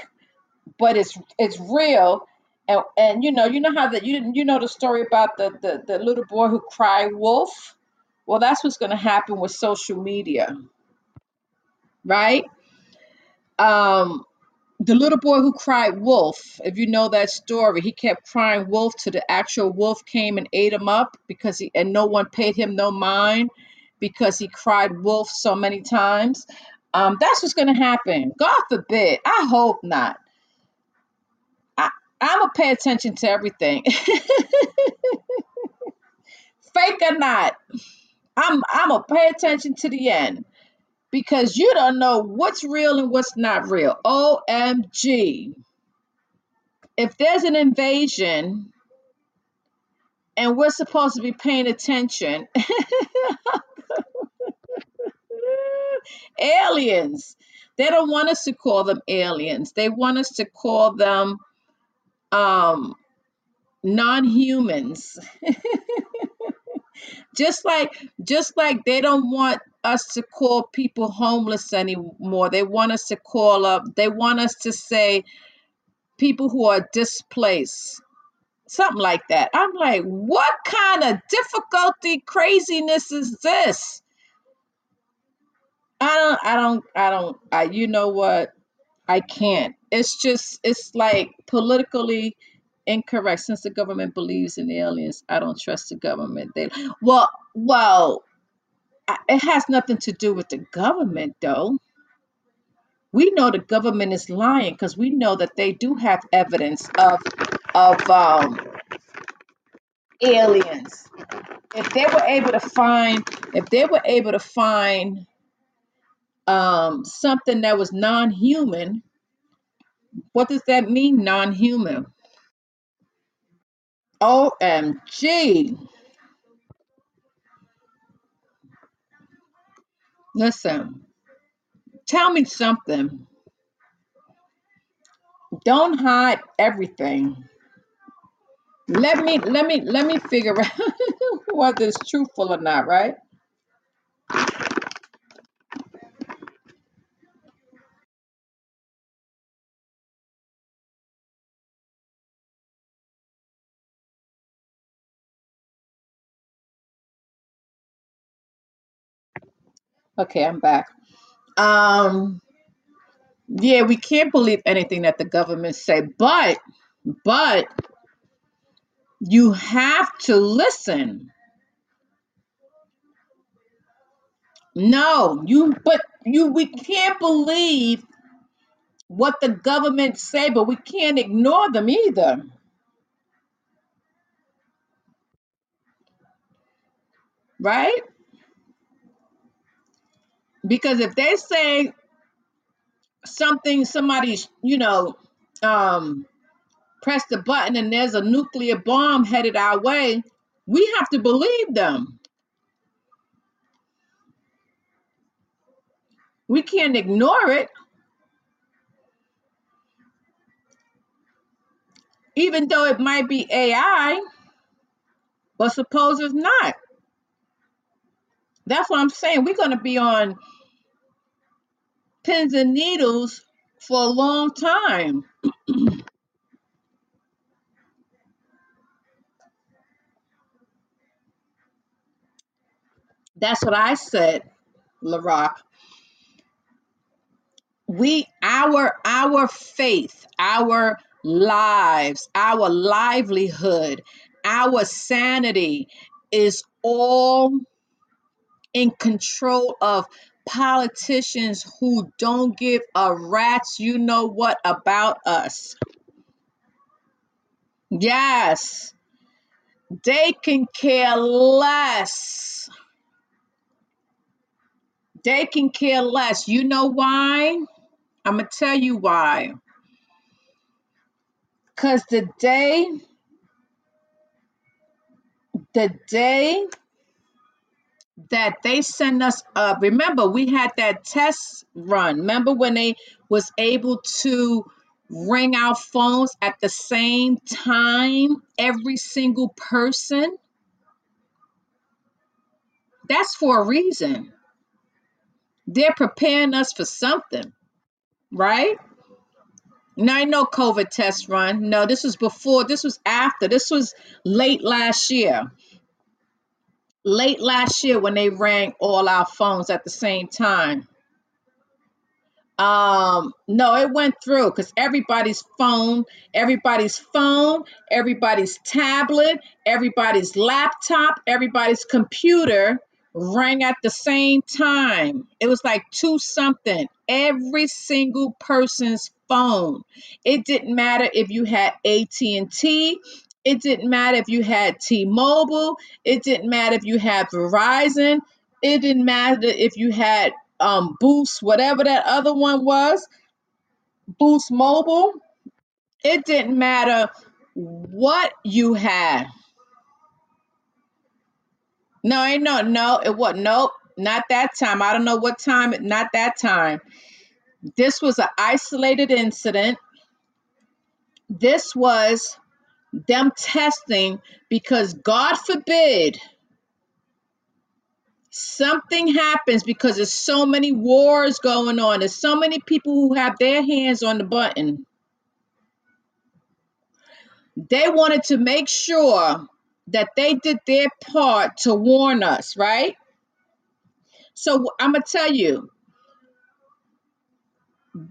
but it's it's real. And and you know, you know how that you didn't you know the story about the the, the little boy who cried wolf? Well, that's what's going to happen with social media, right? Um the little boy who cried wolf, if you know that story, he kept crying wolf till the actual wolf came and ate him up because he and no one paid him no mind because he cried wolf so many times. Um, that's what's gonna happen. God forbid. I hope not. I'm gonna pay attention to everything, fake or not. I'm I'm gonna pay attention to the end because you don't know what's real and what's not real. OMG. If there's an invasion and we're supposed to be paying attention, aliens. They don't want us to call them aliens. They want us to call them um, non-humans. just like just like they don't want us to call people homeless anymore. They want us to call up. They want us to say people who are displaced. Something like that. I'm like, what kind of difficulty craziness is this? I don't I don't I don't I you know what? I can't. It's just it's like politically incorrect since the government believes in aliens. I don't trust the government. They well, well, it has nothing to do with the government though. We know the government is lying because we know that they do have evidence of of um aliens. If they were able to find if they were able to find um something that was non-human What does that mean, non-human? OMG. Listen, tell me something. Don't hide everything. Let me let me let me figure out whether it's truthful or not, right? Okay, I'm back. Um yeah, we can't believe anything that the government say, but but you have to listen. No, you but you we can't believe what the government say, but we can't ignore them either, right? Because if they say something, somebody's, you know, um, press the button and there's a nuclear bomb headed our way, we have to believe them. We can't ignore it, even though it might be AI, but suppose it's not. That's what I'm saying. We're going to be on pins and needles for a long time. That's what I said, LaRock. we our our faith our lives our livelihood our sanity is all in control of politicians who don't give a rat's you know what about us. Yes they can care less. They can care less. You know why? I'm gonna tell you why. Because the day the day that they send us up. remember we had that test run. Remember when they was able to ring our phones at the same time every single person? That's for a reason. They're preparing us for something right? Now i know covid test run. No this was before. This was after. This was late last year late last year when they rang all our phones at the same time Um, no, it went through because everybody's phone, everybody's phone, everybody's tablet, everybody's laptop, everybody's computer rang at the same time. It was like two something. Every single person's phone. It didn't matter if you had AT&T, it didn't matter if you had T-Mobile, it didn't matter if you had Verizon, it didn't matter if you had um, Boost, whatever that other one was, Boost Mobile. It didn't matter what you had. No, ain't no, no, it wasn't. Nope, not that time. I don't know what time, not that time. This was an isolated incident. This was them testing because God forbid something happens because there's so many wars going on. There's so many people who have their hands on the button. They wanted to make sure that they did their part to warn us, right? So I'm going to tell you,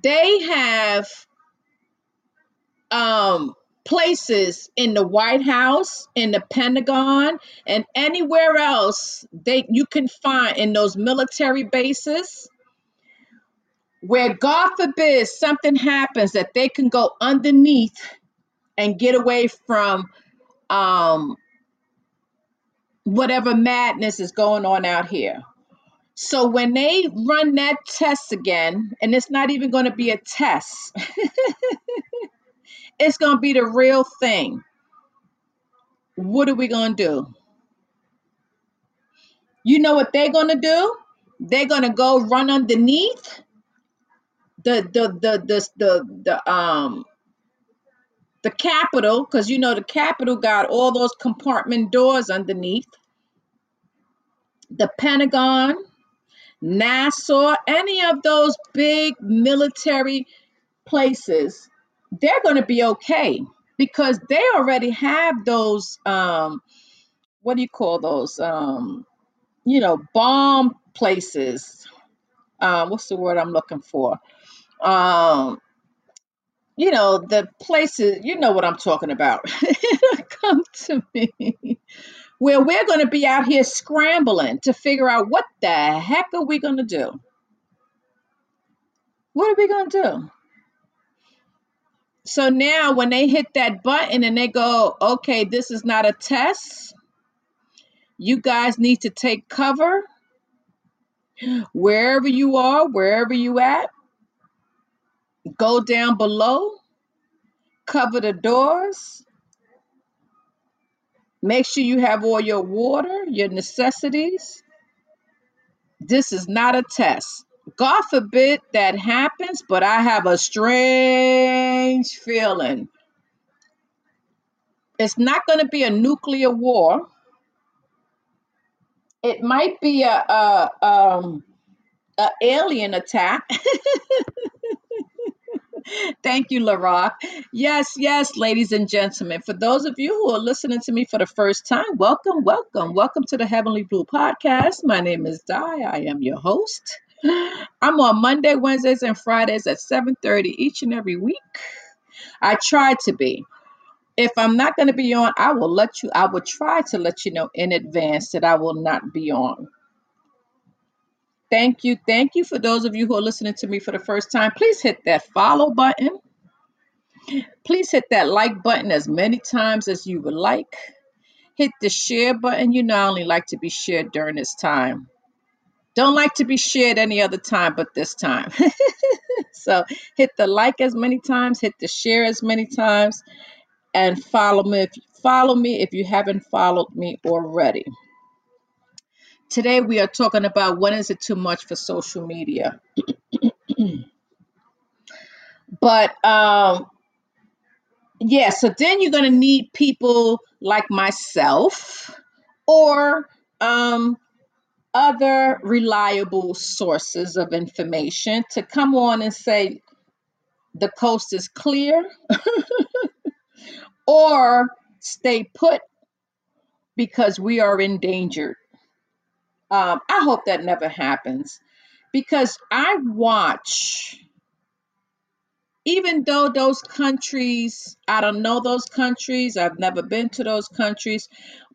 they have um, places in the White House, in the Pentagon, and anywhere else that you can find in those military bases where God forbid something happens that they can go underneath and get away from um, whatever madness is going on out here. So when they run that test again, and it's not even going to be a test, it's going to be the real thing. What are we going to do? You know what they're going to do? They're going to go run underneath the the the the the, the um the Capitol, because you know the Capitol got all those compartment doors underneath. The Pentagon, NASA, any of those big military places, they're going to be okay because they already have those. Um, what do you call those? Um, you know, bomb places. Um, what's the word I'm looking for? Um, you know, the places. You know what I'm talking about. Come to me where we're going to be out here scrambling to figure out what the heck are we going to do? What are we going to do? So now when they hit that button and they go, okay, this is not a test. You guys need to take cover wherever you are, wherever you at. Go down below, cover the doors. Make sure you have all your water, your necessities. This is not a test. God forbid that happens, but I have a strange feeling. It's not going to be a nuclear war. It might be a, a um a alien attack. Thank you, LaRock. Yes, yes, ladies and gentlemen. For those of you who are listening to me for the first time, welcome, welcome, welcome to the Heavenly Blue Podcast. My name is Di. I am your host. I'm on Monday, Wednesdays, and Fridays at 7:30 each and every week. I try to be. If I'm not going to be on, I will let you. I will try to let you know in advance that I will not be on. Thank you. Thank you for those of you who are listening to me for the first time. Please hit that follow button. Please hit that like button as many times as you would like. Hit the share button. You know, I only like to be shared during this time. Don't like to be shared any other time but this time. so hit the like as many times, hit the share as many times, and follow me if follow me if you haven't followed me already. Today we are talking about when is it too much for social media. but um yeah, so then you're gonna need people like myself or um other reliable sources of information to come on and say the coast is clear or stay put because we are endangered. Um, I hope that never happens because I watch, even though those countries, I don't know those countries, I've never been to those countries,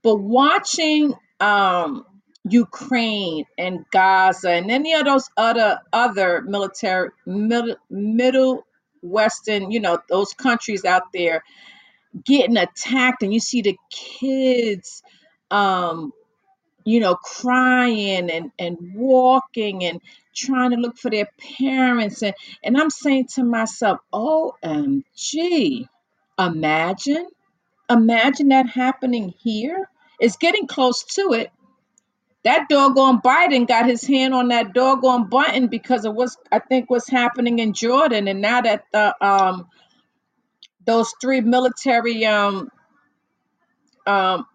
but watching um, Ukraine and Gaza and any of those other other military middle, middle western, you know, those countries out there getting attacked and you see the kids um you know crying and and walking and trying to look for their parents and and I'm saying to myself, OMG, imagine, imagine that happening here. It's getting close to it. That doggone Biden got his hand on that doggone button because of what's I think what's happening in Jordan, and now that the um those three military um um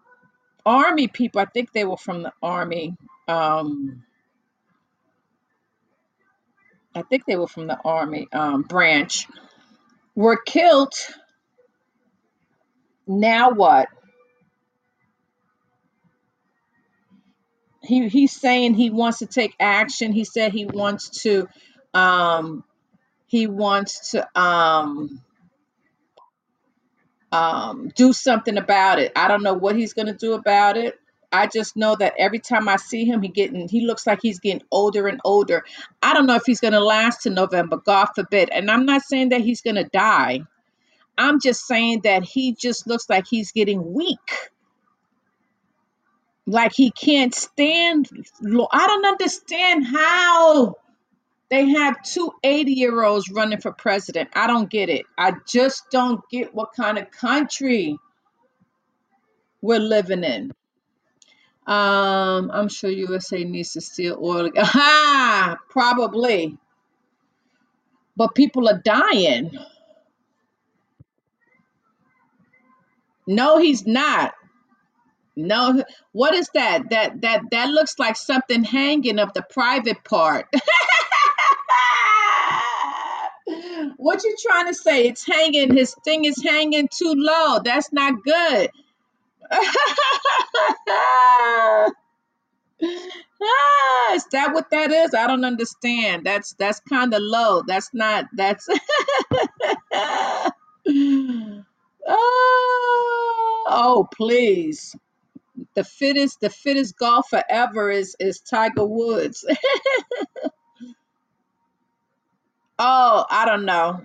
army people, I think they were from the army. Um, I think they were from the army um, branch. Were killed. Now what? He he's saying he wants to take action. He said he wants to um he wants to um um do something about it. I don't know what he's gonna do about it. I just know that every time I see him, he getting he looks like he's getting older and older. I don't know if he's gonna last to November, God forbid. And I'm not saying that he's gonna die. I'm just saying that he just looks like he's getting weak. Like he can't stand. I don't understand how they have two 80 year olds running for president. I don't get it. I just don't get what kind of country we're living in. Um, I'm sure USA needs to steal oil. Ha! Probably. But people are dying. No, he's not. No, what is that? That that that looks like something hanging of the private part. what you trying to say? It's hanging. His thing is hanging too low. That's not good. Is that what that is? I don't understand. That's that's kind of low. That's not. That's. oh, oh, please. The fittest, the fittest golfer ever is is Tiger Woods. oh, I don't know.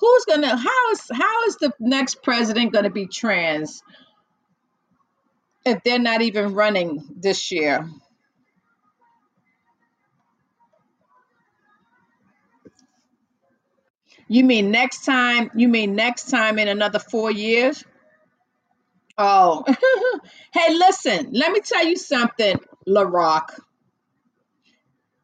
Who's gonna? How is how is the next president gonna be trans if they're not even running this year? You mean next time? You mean next time in another four years? Oh, hey, listen. Let me tell you something, LaRock.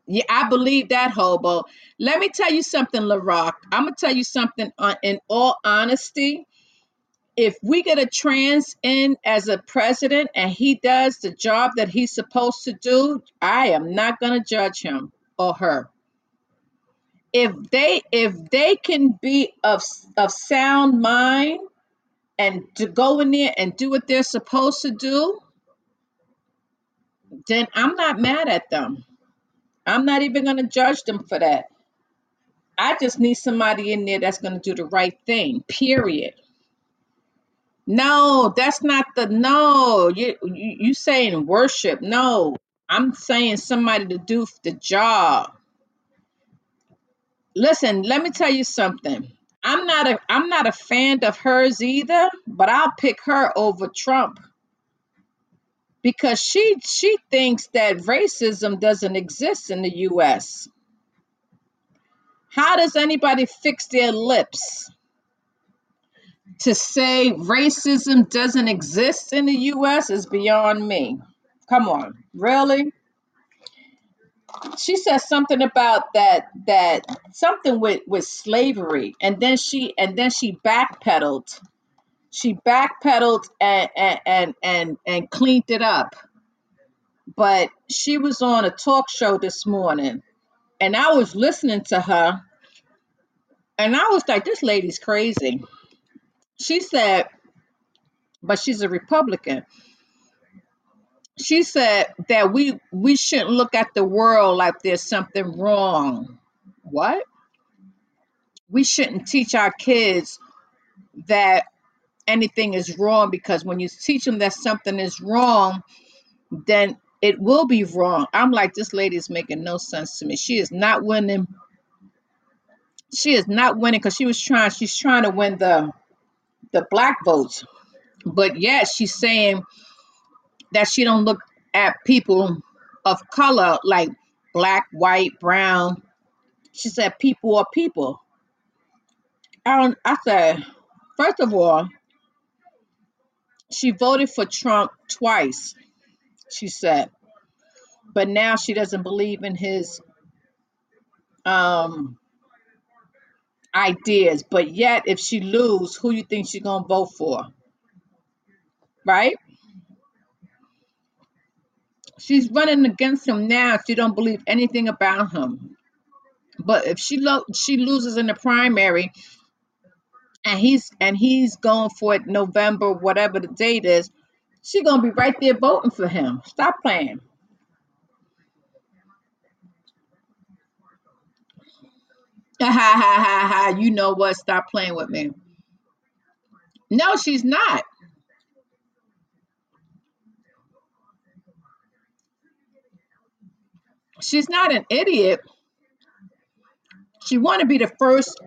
Yeah, I believe that hobo. Let me tell you something, LaRock. I'm gonna tell you something on, in all honesty. If we get a trans in as a president and he does the job that he's supposed to do, I am not gonna judge him or her. If they if they can be of of sound mind and to go in there and do what they're supposed to do, then I'm not mad at them. I'm not even going to judge them for that. I just need somebody in there that's going to do the right thing, period. No, that's not the no. You, you you saying worship. No, I'm saying somebody to do the job. Listen, let me tell you something. I'm not a I'm not a fan of hers either, but I'll pick her over Trump because she she thinks that racism doesn't exist in the US. How does anybody fix their lips to say racism doesn't exist in the US is beyond me. Come on, really? She said something about that that something with with slavery and then she and then she backpedaled. She backpedaled and and and and, and cleaned it up. But she was on a talk show this morning and I was listening to her and I was like this lady's crazy. She said, but she's a Republican. She said that we we shouldn't look at the world like there's something wrong. What? We shouldn't teach our kids that anything is wrong because when you teach them that something is wrong, then it will be wrong. I'm like, this lady is making no sense to me. She is not winning. She is not winning because she was trying, she's trying to win the the black votes. But yet she's saying that she don't look at people of color like black, white, brown. She said people are people. I don't I said, first of all, she voted for Trump twice, she said. But now she doesn't believe in his um ideas. But yet if she lose, who you think she's gonna vote for? Right? She's running against him now. She don't believe anything about him. But if she lo- she loses in the primary and he's and he's going for it November, whatever the date is, she gonna be right there voting for him. Stop playing. Ha ha ha ha ha. You know what? Stop playing with me. No, she's not. She's not an idiot. She want to be the first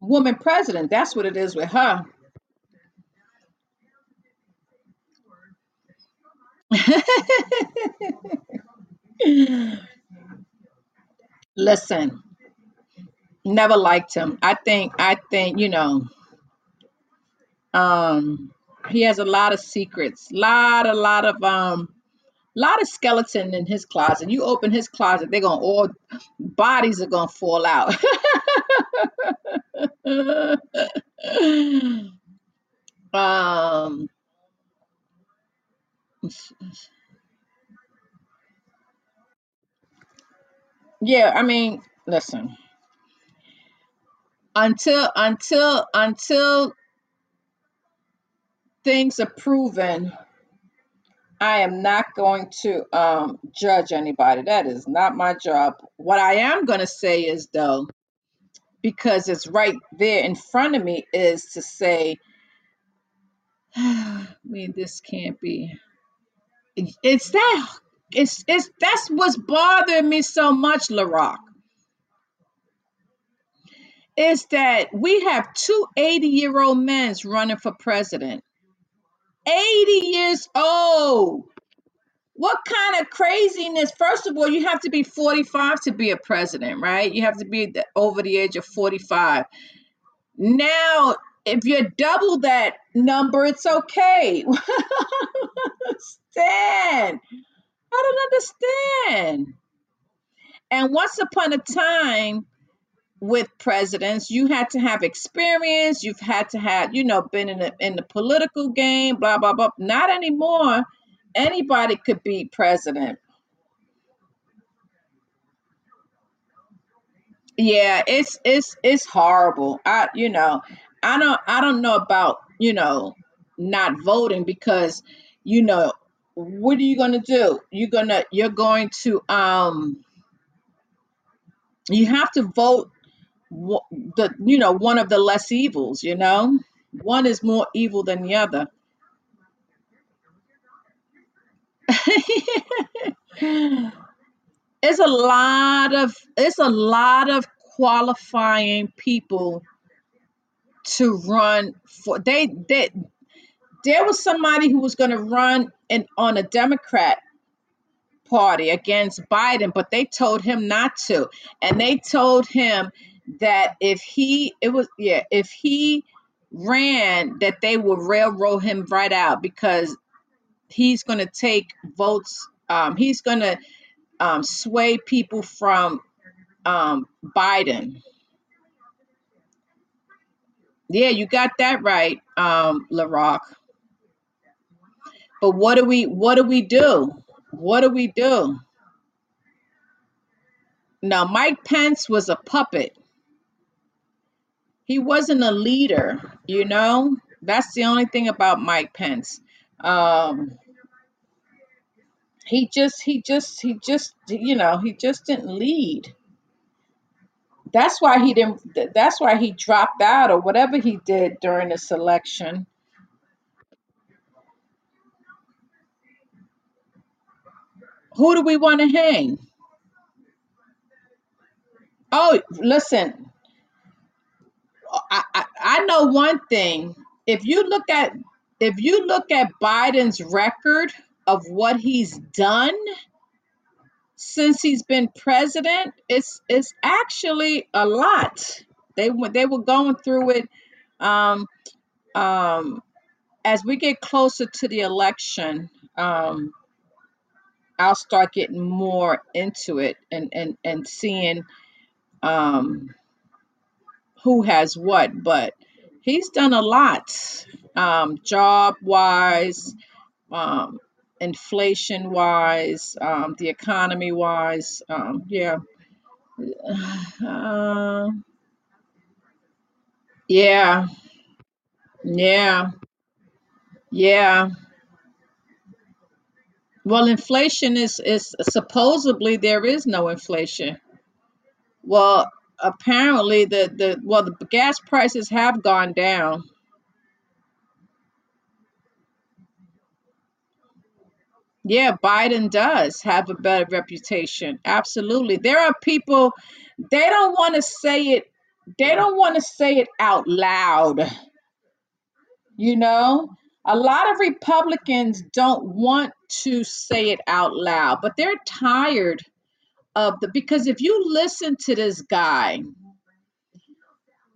woman president. That's what it is with her. Listen, never liked him. I think I think, you know, um he has a lot of secrets. Lot a lot of um lot of skeleton in his closet. You open his closet, they're gonna all bodies are gonna fall out. um yeah, I mean, listen. Until until until things are proven, I am not going to um judge anybody. That is not my job. What I am gonna say is though, because it's right there in front of me, is to say, I mean, this can't be. It's that. It's it's that's what's bothering me so much, LaRock. Is that we have two 80 year old men running for president. 80 years old. What kind of craziness? First of all, you have to be 45 to be a president, right? You have to be over the age of 45. Now, if you're double that number, it's okay. understand. I don't understand. And once upon a time, with presidents, you had to have experience. You've had to have, you know, been in the in the political game. Blah blah blah. Not anymore. Anybody could be president. Yeah, it's it's it's horrible. I you know, I don't I don't know about you know not voting because you know what are you gonna do? You're gonna you're going to um you have to vote the you know one of the less evils. You know, one is more evil than the other. it's a lot of it's a lot of qualifying people to run for they they there was somebody who was going to run in on a democrat party against biden but they told him not to and they told him that if he it was yeah if he ran that they would railroad him right out because he's going to take votes um he's going to um sway people from um biden yeah you got that right um larock But what do we what do we do? What do we do? Now Mike Pence was a puppet. He wasn't a leader, you know? That's the only thing about Mike Pence. Um he just he just he just you know, he just didn't lead. That's why he didn't that's why he dropped out or whatever he did during the selection Who do we want to hang? Oh, listen, I, I, know one thing. If you look at if you look at Biden's record of what he's done, since he's been president, it's it's actually a lot. They they were going through it. Um, um, as we get closer to the election, um, I'll start getting more into it and and and seeing um, who has what. But he's done a lot, um, job wise, um, inflation wise, um, the economy wise. Um, yeah, uh, yeah, yeah, yeah. Well, inflation is is supposedly there is no inflation. Well, apparently the the well the gas prices have gone down. Yeah, Biden does have a better reputation. Absolutely. There are people they don't want to say it they don't want to say it out loud. You know, a lot of Republicans don't want to say it out loud, but they're tired of the because if you listen to this guy,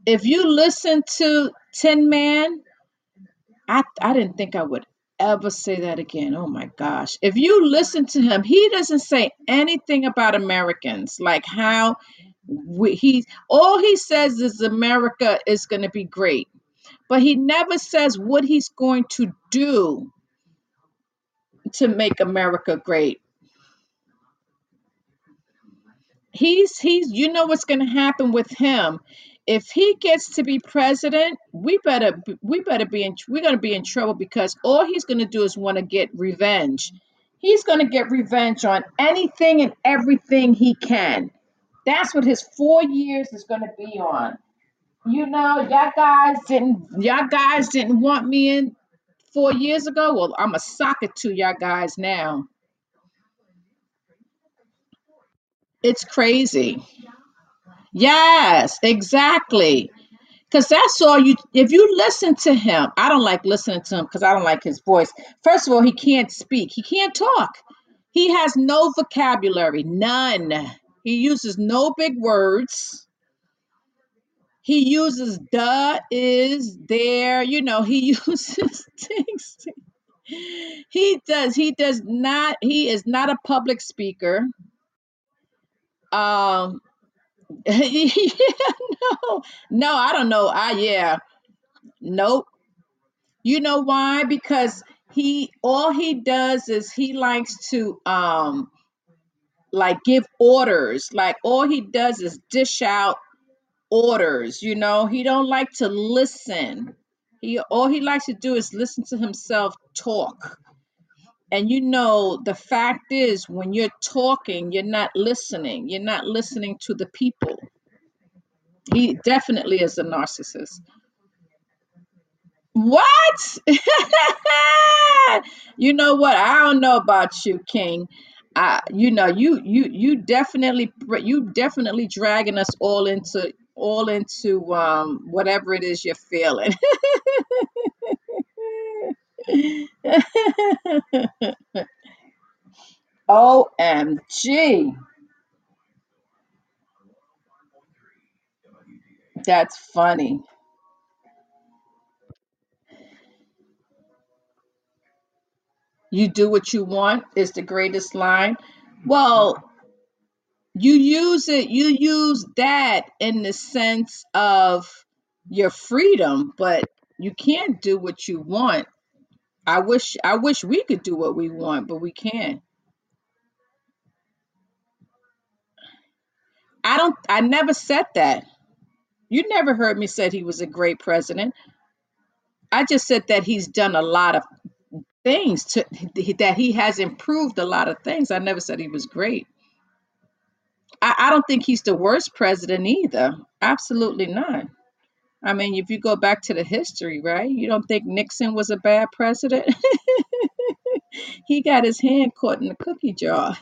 if you listen to Tin Man, I I didn't think I would ever say that again. Oh my gosh. If you listen to him, he doesn't say anything about Americans, like how we, he all he says is America is going to be great. But he never says what he's going to do to make America great. He's he's you know what's going to happen with him if he gets to be president, we better we better be in we're going to be in trouble because all he's going to do is want to get revenge. He's going to get revenge on anything and everything he can. That's what his 4 years is going to be on. You know, y'all guys didn't y'all guys didn't want me in 4 years ago. Well, I'm a sock it to y'all guys now. It's crazy. Yes, exactly. Because that's all you, if you listen to him, I don't like listening to him because I don't like his voice. First of all, he can't speak, he can't talk. He has no vocabulary, none. He uses no big words. He uses the, is, there, you know, he uses things. He does, he does not, he is not a public speaker. Um, yeah, no, no, I don't know. I yeah, nope. You know why? Because he all he does is he likes to um like give orders. Like all he does is dish out orders. You know, he don't like to listen. He all he likes to do is listen to himself talk. And you know, the fact is, when you're talking, you're not listening. You're not listening to the people. He definitely is a narcissist. What? you know what? I don't know about you, King. I, you know, you you you definitely you definitely dragging us all into all into um whatever it is you're feeling. OMG. That's funny. You do what you want is the greatest line. Well, you use it, you use that in the sense of your freedom, but you can't do what you want. I wish I wish we could do what we want, but we can't. I don't I never said that. You never heard me say he was a great president. I just said that he's done a lot of things to that he has improved a lot of things. I never said he was great. I, I don't think he's the worst president either. Absolutely not. I mean, if you go back to the history, right? You don't think Nixon was a bad president? he got his hand caught in the cookie jar.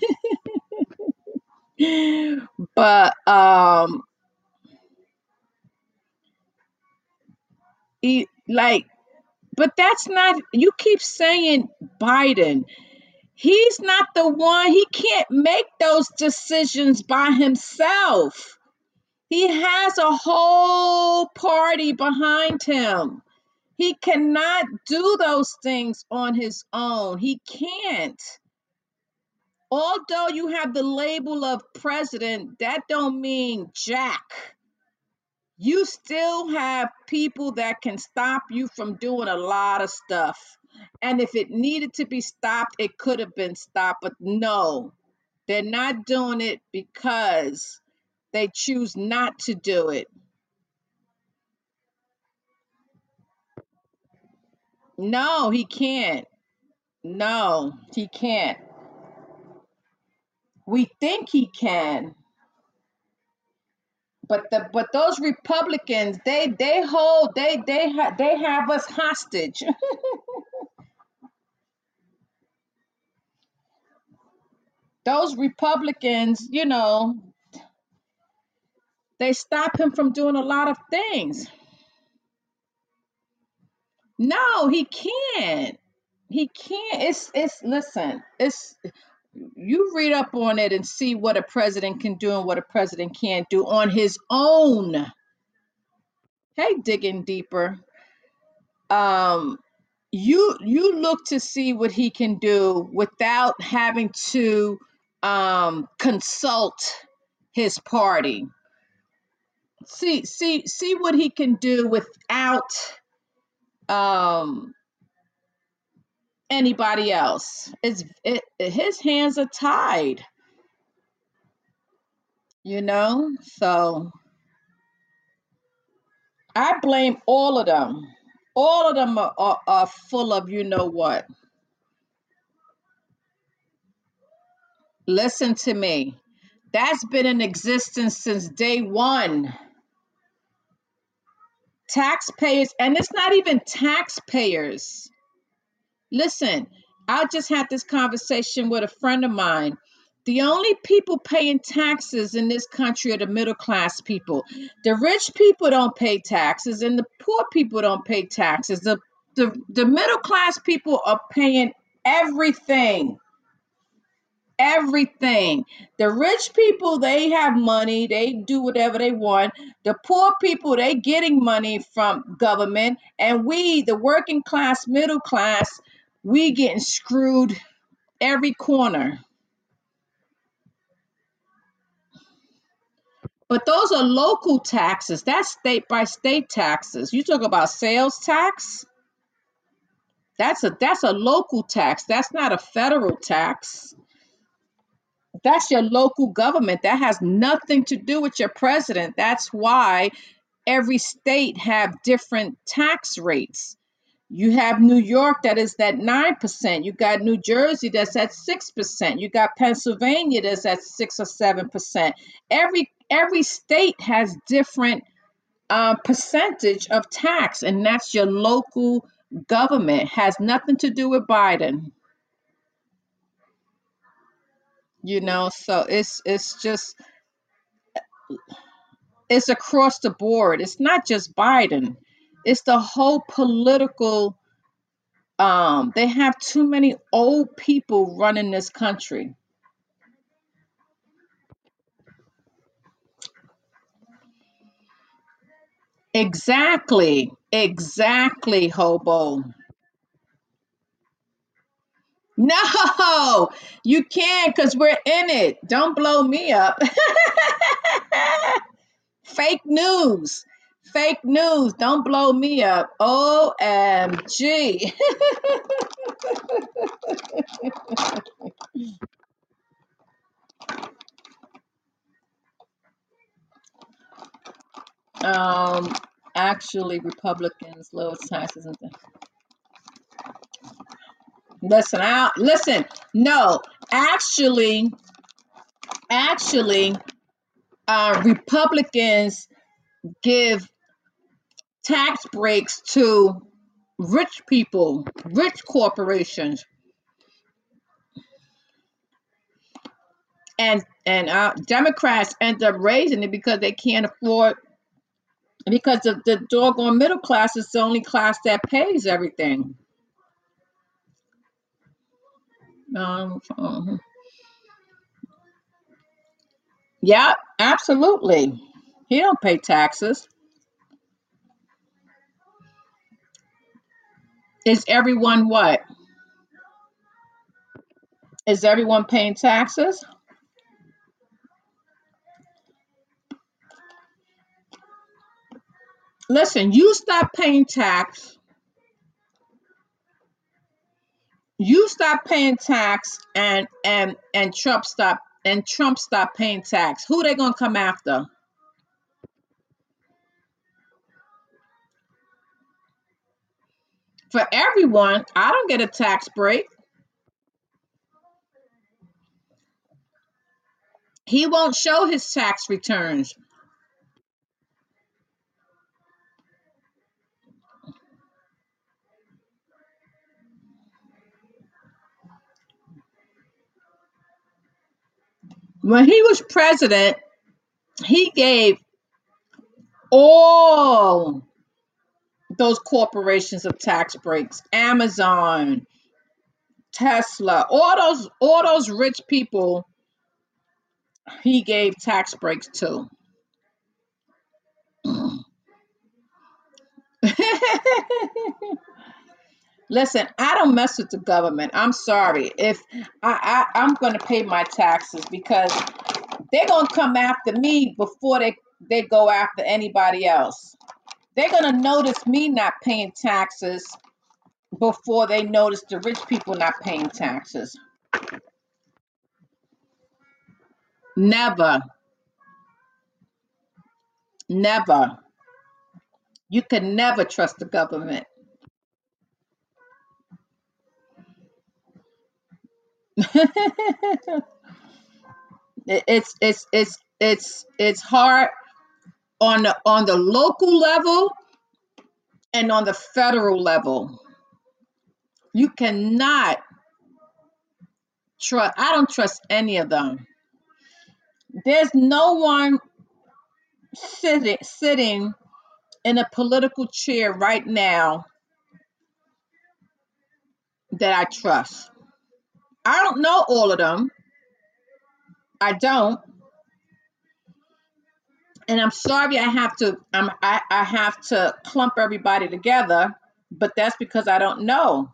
but um he like but that's not you keep saying Biden. He's not the one. He can't make those decisions by himself. He has a whole party behind him. He cannot do those things on his own. He can't. Although you have the label of president, that don't mean jack. You still have people that can stop you from doing a lot of stuff. And if it needed to be stopped, it could have been stopped. But no, they're not doing it because they choose not to do it. No, he can't. No, he can't. We think he can, but the but those Republicans, they they hold they they ha, they have us hostage. those Republicans, you know, they stop him from doing a lot of things. No, he can't. He can't. It's it's listen, it's you read up on it and see what a president can do and what a president can't do on his own. Hey, digging deeper. Um you you look to see what he can do without having to um consult his party. See see see what he can do without um anybody else. It's it, his hands are tied, you know? So I blame all of them. All of them are, are, are full of you know what. Listen to me. That's been in existence since day one. Taxpayers, and it's not even taxpayers. Listen, I just had this conversation with a friend of mine. The only people paying taxes in this country are the middle class people. The rich people don't pay taxes, and the poor people don't pay taxes. The, the, the middle class people are paying everything. Everything. The rich people, they have money, they do whatever they want. The poor people, they getting money from government, and we, the working class, middle class, we getting screwed every corner. But those are local taxes. That's state by state taxes. You talk about sales tax. That's a that's a local tax. That's not a federal tax. That's your local government. That has nothing to do with your president. That's why every state have different tax rates. You have New York that is at 9%. You got New Jersey that's at 6%. You got Pennsylvania that's at 6 or 7%. Every every state has different uh, percentage of tax and that's your local government has nothing to do with Biden. You know, so it's it's just it's across the board. It's not just Biden. It's the whole political um they have too many old people running this country exactly exactly hobo no you can't because we're in it. Don't blow me up. Fake news. Fake news. Don't blow me up. Omg um actually republicans lower taxes and things listen out listen no actually actually uh republicans give tax breaks to rich people rich corporations. And and uh, democrats end up raising it because they can't afford because the, the doggone middle class is the only class that pays everything Um, mhm. yeah, absolutely. He don't pay taxes. Is everyone what? Is everyone paying taxes? Listen, you stop paying tax. You stop paying tax, and and and Trump stop and Trump stop paying tax. Who they gonna come after? For everyone, I don't get a tax break. He won't show his tax returns. When he was president, he gave all those corporations of tax breaks. Amazon, Tesla, all those all those rich people he gave tax breaks to. Listen, I don't mess with the government. I'm sorry. If I, I I'm gonna pay my taxes because they're gonna come after me before they they go after anybody else. They're gonna notice me not paying taxes before they notice the rich people not paying taxes. Never, never. You can never trust the government. it's it's it's it's it's hard on the on the local level and on the federal level. You cannot trust. I don't trust any of them. There's no one sitting sitting in a political chair right now that I trust. I don't know all of them. I don't, and I'm sorry. I have to. I'm. I, I have to clump everybody together, but that's because I don't know.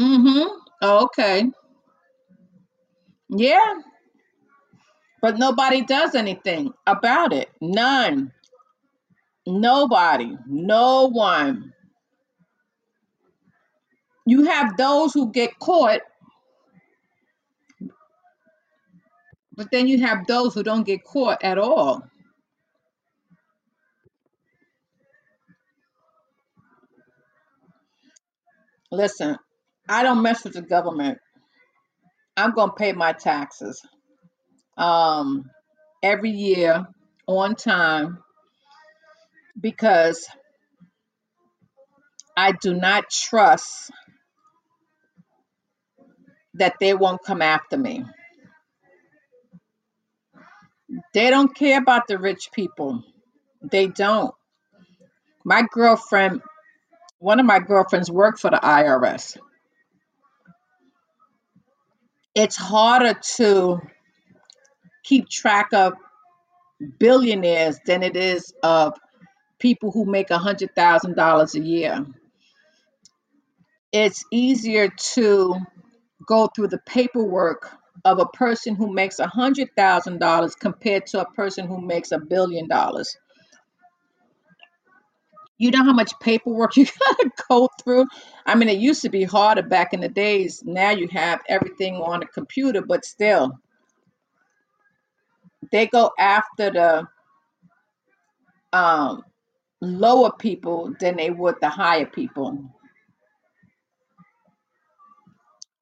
Mm-hmm. Okay. Yeah, but nobody does anything about it. None. Nobody. No one. You have those who get caught, but then you have those who don't get caught at all. Listen, I don't mess with the government. I'm gonna pay my taxes. Um every year on time because I do not trust that they won't come after me. They don't care about the rich people. They don't. My girlfriend, one of my girlfriends worked for the IRS. It's harder to keep track of billionaires than it is of people who make a hundred thousand dollars a year. It's easier to go through the paperwork of a person who makes a hundred thousand dollars compared to a person who makes a billion dollars. You know how much paperwork you gotta go through? I mean, it used to be harder back in the days. Now you have everything on a computer, but still, they go after the um, lower people than they would the higher people,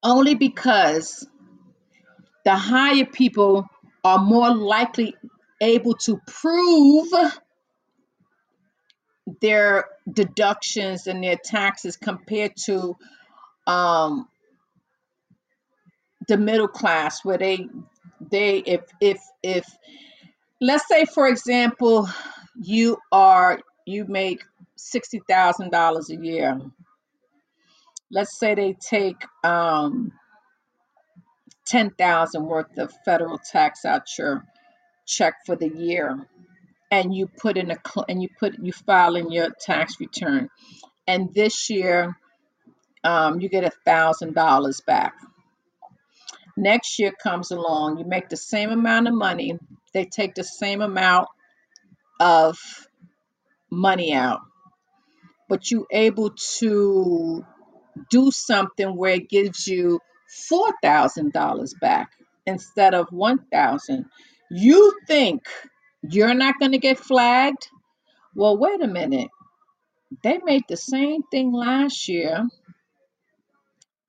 only because the higher people are more likely able to prove their deductions and their taxes compared to um, the middle class, where they they if if if let's say for example you are you make $60,000 a year. Let's say they take um, 10,000 worth of federal tax out your check for the year and you put in a and you put you file in your tax return and this year um, you get a thousand dollars back next year comes along you make the same amount of money they take the same amount of money out but you're able to do something where it gives you four thousand dollars back instead of one thousand you think you're not going to get flagged? Well wait a minute. They made the same thing last year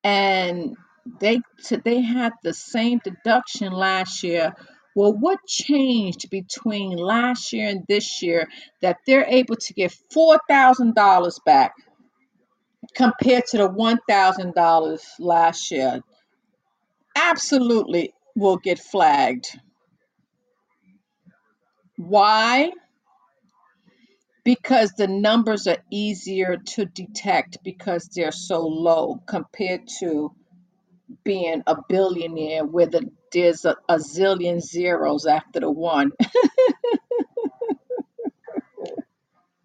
and they they had the same deduction last year well what changed between last year and this year that they're able to get $4000 back compared to the $1000 last year? Absolutely will get flagged. Why? Because the numbers are easier to detect because they're so low compared to being a billionaire where the, there's a, a zillion zeros after the one.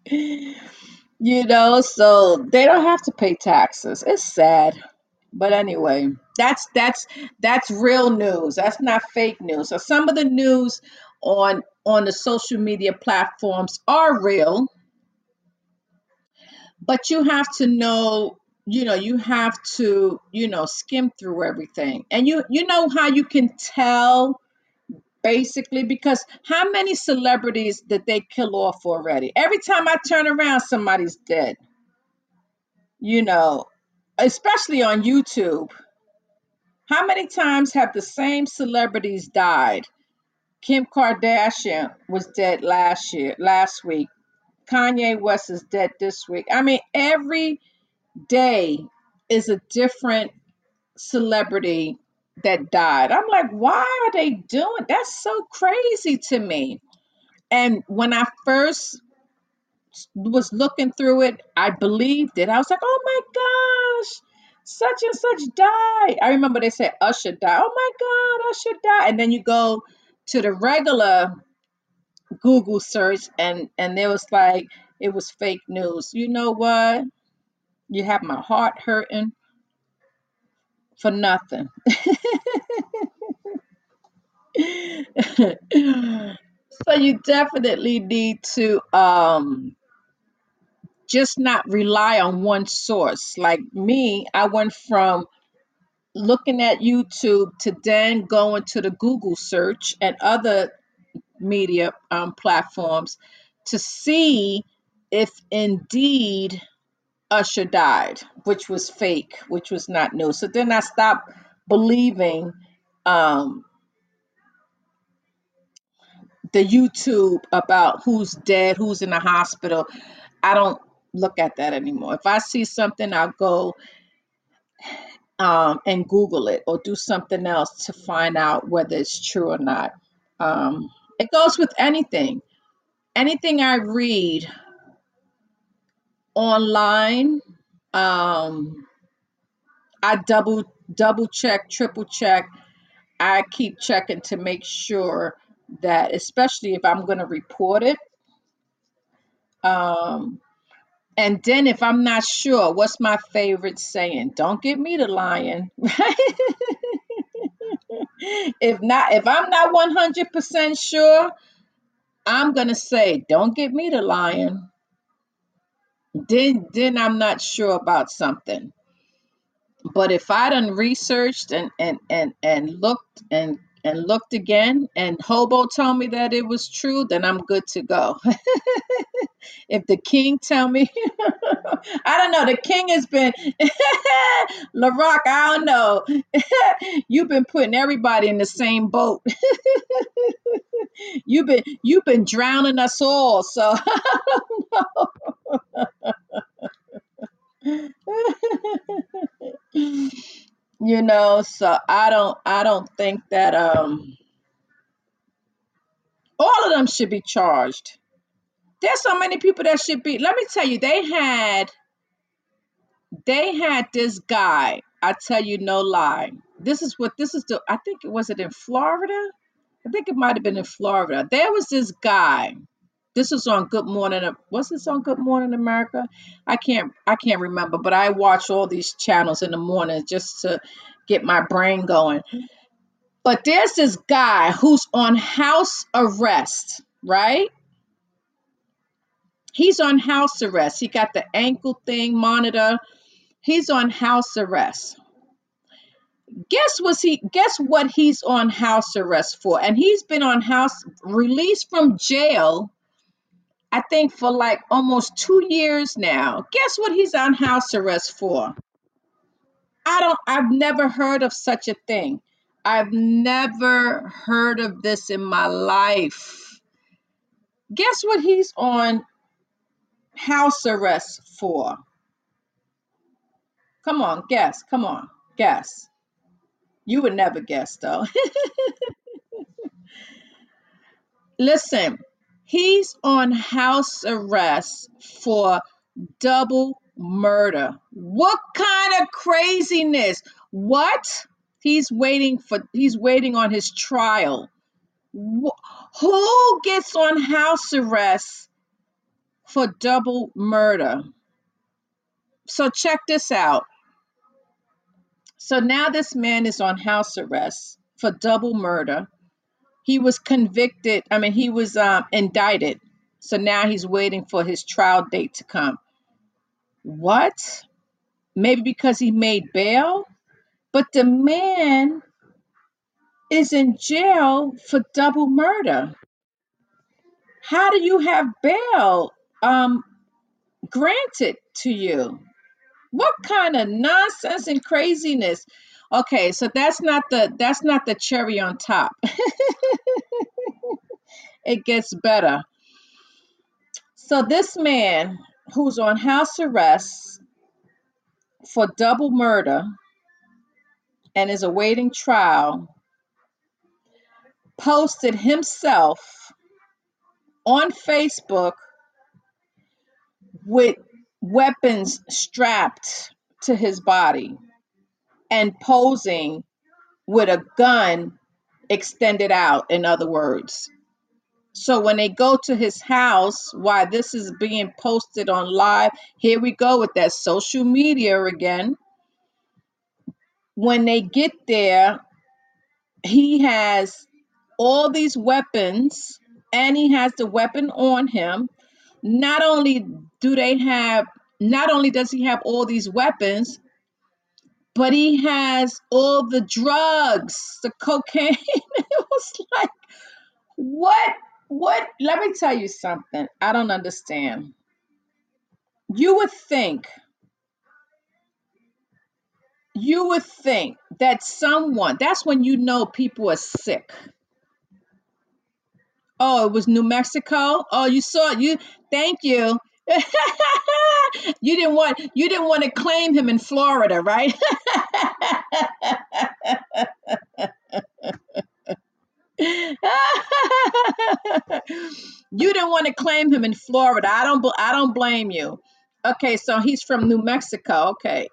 you know, so they don't have to pay taxes. It's sad. But anyway, that's that's that's real news. That's not fake news. So some of the news on on the social media platforms are real, but you have to know, you know, you have to, you know, skim through everything. And you you know how you can tell basically because how many celebrities did they kill off already? Every time I turn around, somebody's dead. You know, especially on YouTube. How many times have the same celebrities died? Kim Kardashian was dead last year, last week. Kanye West is dead this week. I mean, every day is a different celebrity that died. I'm like, why are they doing? That's so crazy to me. And when I first was looking through it, I believed it. I was like, oh my gosh, such and such died. I remember they said Usher died. Oh my God, Usher died. And then you go to the regular Google search and and there was like it was fake news. You know what? You have my heart hurting for nothing. so you definitely need to um just not rely on one source. Like me, I went from looking at YouTube to then going to the Google search and other media um, platforms to see if indeed Usher died, which was fake, which was not new. So then I stopped believing um, the YouTube about who's dead, who's in the hospital. I don't look at that anymore. If I see something, I'll go um, and Google it or do something else to find out whether it's true or not. Um, it goes with anything. Anything I read online, um, I double double check, triple check. I keep checking to make sure that, especially if I'm going to report it, um, And then if I'm not sure, what's my favorite saying? Don't get me to lying. if not, if I'm not 100% sure, I'm gonna say, don't get me to lying. Then then I'm not sure about something. But if I done researched and and and and looked and and looked again and Hobo told me that it was true, then I'm good to go. if the king tell me I don't know, the king has been LaRock, I don't know. you've been putting everybody in the same boat. you've been you've been drowning us all. So you know, so I don't I don't think that um all of them should be charged There's so many people that should be. Let me tell you, they had they had this guy. I tell you no lie. This is what this is the I think it was it in Florida? I think it might have been in Florida. There was this guy. This was on Good Morning. Was this on Good Morning America? I can't I can't remember, but I watch all these channels in the morning just to get my brain going. But there's this guy who's on house arrest, right? He's on house arrest. He got the ankle thing monitor. He's on house arrest. Guess was he guess what he's on house arrest for? And he's been on house released from jail I think for like almost 2 years now. Guess what he's on house arrest for? I don't I've never heard of such a thing. I've never heard of this in my life. Guess what he's on house arrest for? Come on, guess. Come on, guess. You would never guess though. Listen, he's on house arrest for double murder. What kind of craziness? What? He's waiting for he's waiting on his trial. Wh- Who gets on house arrest for double murder? So check this out. So now this man is on house arrest for double murder. He was convicted, I mean he was um, indicted. So now he's waiting for his trial date to come. What? Maybe because he made bail? But the man is in jail for double murder. How do you have bail um, granted to you? What kind of nonsense and craziness? Okay, so that's not the that's not the cherry on top. it gets better. So this man who's on house arrest for double murder and is awaiting trial posted himself on Facebook with weapons strapped to his body and posing with a gun extended out, in other words. So when they go to his house, why this is being posted on live, here we go with that social media again. When they get there, he has all these weapons and he has the weapon on him. Not only do they have, not only does he have all these weapons, but he has all the drugs, the cocaine. it was like, what? What? Let me tell you something. I don't understand. You would think, you would think that someone, that's when you know people are sick. Oh, it was New Mexico. Oh, you saw it. You thank you. you didn't want you didn't want to claim him in Florida, right? you didn't want to claim him in Florida. I don't I don't blame you. Okay, so he's from New Mexico. Okay.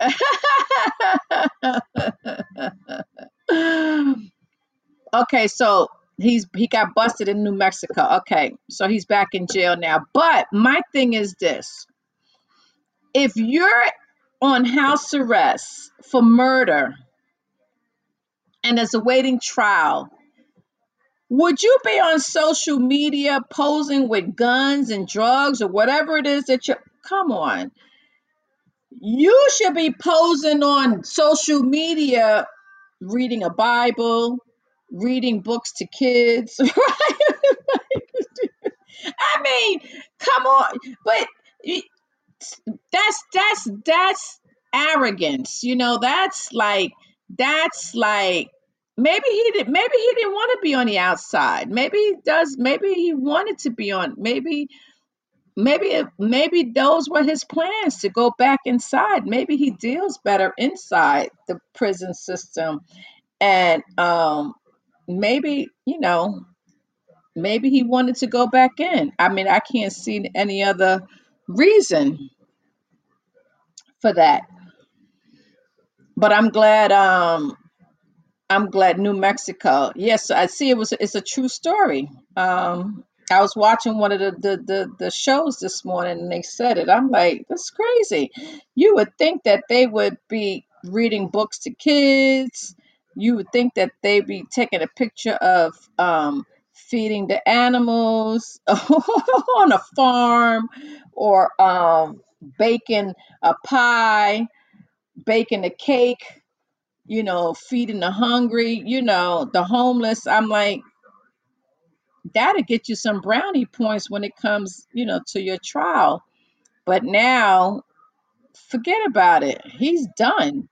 okay, so he's he got busted in New Mexico. Okay, so he's back in jail now. But my thing is this: if you're on house arrest for murder and there's a waiting trial, would you be on social media posing with guns and drugs or whatever it is that you come on? You should be posing on social media reading a Bible, reading books to kids, right? I mean, come on, but that's that's that's arrogance, you know. That's like that's like maybe he did maybe he didn't want to be on the outside. Maybe he does. Maybe he wanted to be on. Maybe maybe maybe those were his plans to go back inside. Maybe he deals better inside the prison system, and um maybe you know Maybe he wanted to go back in. I mean, I can't see any other reason for that. But I'm glad um I'm glad New Mexico. Yes, I see it was it's a true story. Um I was watching one of the, the the the shows this morning and they said it. I'm like, that's crazy. You would think that they would be reading books to kids. You would think that they'd be taking a picture of um feeding the animals on a farm or um baking a pie, baking a cake you know, feeding the hungry, you know, the homeless. I'm like, that'll get you some brownie points when it comes, you know, to your trial. But now, forget about it. He's done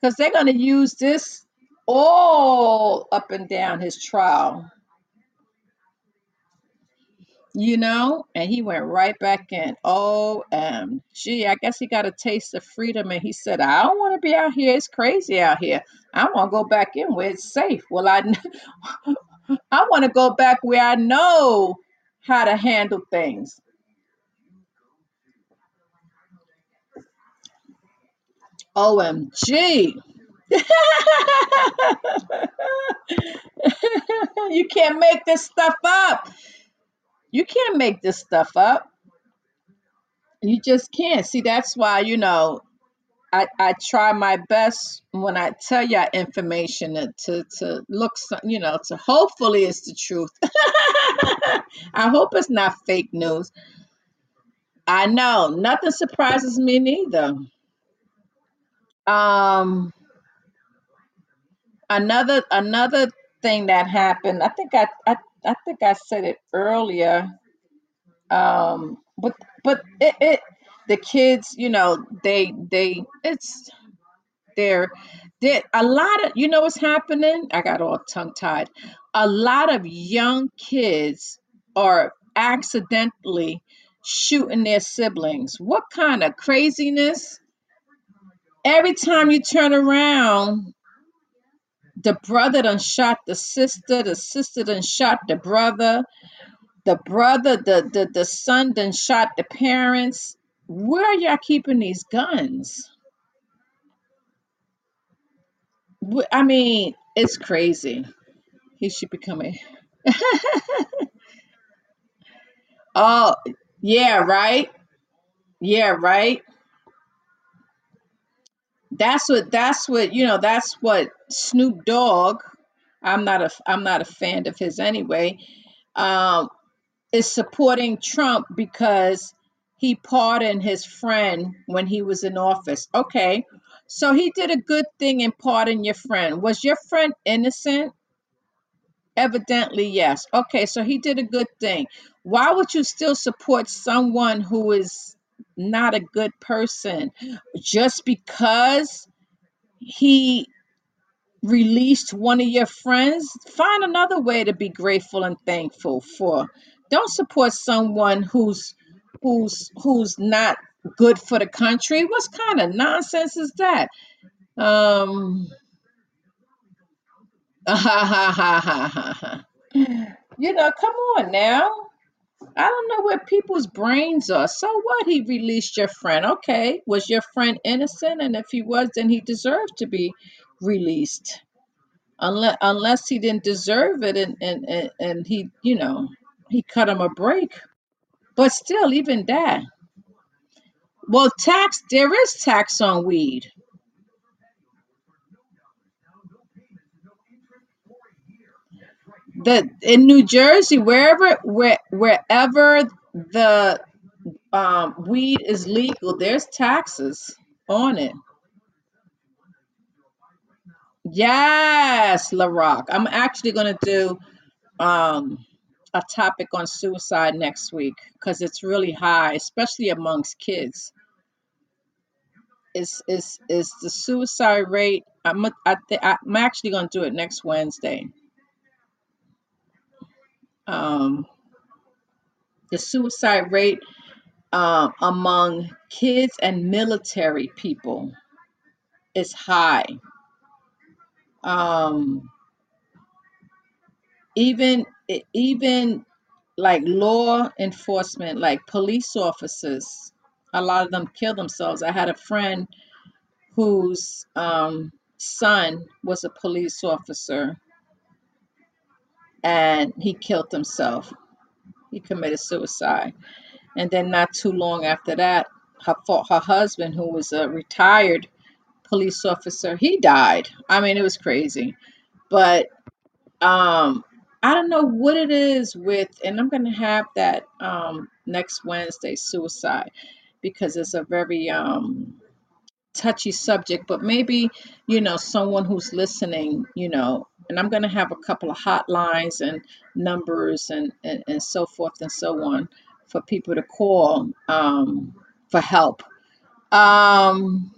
because they're going to use this all up and down his trial, you know, and he went right back in. OMG. I guess he got a taste of freedom and he said, I don't want to be out here. It's crazy out here. I want to go back in where it's safe. Well, I I want to go back where I know how to handle things. OMG. you can't make this stuff up. You can't make this stuff up. You just can't. See, that's why, you know, I, I try my best when I tell you information to, to, look, you know, to hopefully it's the truth. I hope it's not fake news. I know nothing surprises me neither. Um, another another thing that happened. I think I I, I think I said it earlier. Um, but but it, it the kids, you know, they they it's they're they a lot of you know what's happening. I got all tongue tied. A lot of young kids are accidentally shooting their siblings. What kind of craziness? Every time you turn around, the brother done shot the sister, the sister done shot the brother, the brother, the the, the son done shot the parents. Where are y'all keeping these guns? I mean, it's crazy. He should become a Oh, yeah, right? Yeah, right? That's what that's what, you know, that's what Snoop Dogg, I'm not a I'm not a fan of his anyway. Um is supporting Trump because he pardoned his friend when he was in office. Okay. So he did a good thing in pardoning your friend. Was your friend innocent? Evidently, yes. Okay, so he did a good thing. Why would you still support someone who is not a good person just because he released one of your friends, find another way to be grateful and thankful for. Don't support someone who's who's who's not good for the country. What kind of nonsense is that? Um you know, come on now. I don't know where people's brains are. So what? He released your friend. Okay. Was your friend innocent? And if he was, then he deserved to be released unless unless he didn't deserve it and and and, and he you know he cut him a break but still even that well tax there is tax on weed in new jersey wherever where, wherever the um, weed is legal there's taxes on it yes LaRock i'm actually going to do um, a topic on suicide next week because it's really high especially amongst kids is is is the suicide rate. I'm a- I th- I'm actually going to do it next Wednesday. Um, the suicide rate um, among kids and military people is high. Um, even even like law enforcement, like police officers, a lot of them kill themselves. I had a friend whose um, son was a police officer and he killed himself. He committed suicide. And then not too long after that, her her husband, who was a retired police officer, he died. I mean, it was crazy. But um, I don't know what it is with, and I'm gonna have that um, next Wednesday, suicide, because it's a very um, touchy subject, but maybe, you know, someone who's listening, you know, and I'm going to have a couple of hotlines and numbers and, and, and so forth and so on for people to call um, for help. Um,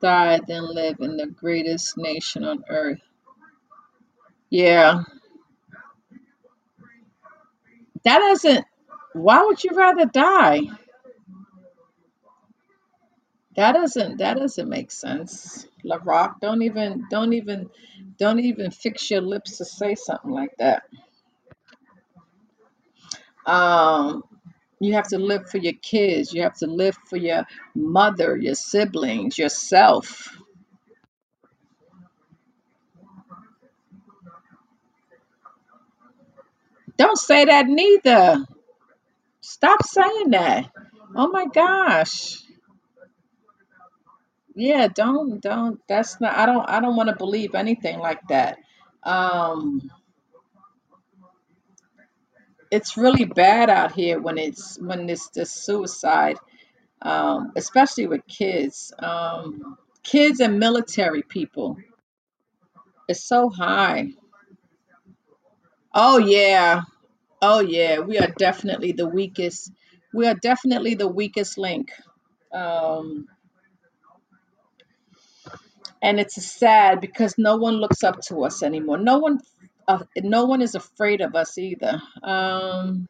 die, then live in the greatest nation on earth. Yeah, that doesn't, why would you rather die? That doesn't that doesn't make sense. LaRock, don't even don't even don't even fix your lips to say something like that. Um, you have to live for your kids. You have to live for your mother, your siblings, yourself. Don't say that neither. Stop saying that. Oh my gosh. Yeah, don't don't that's not I don't I don't want to believe anything like that. Um it's really bad out here when it's when it's just suicide, um, especially with kids. Um, kids and military people. It's so high. Oh yeah. Oh yeah. We are definitely the weakest. We are definitely the weakest link. Um, and it's sad because no one looks up to us anymore. No one, uh, no one is afraid of us either. Um,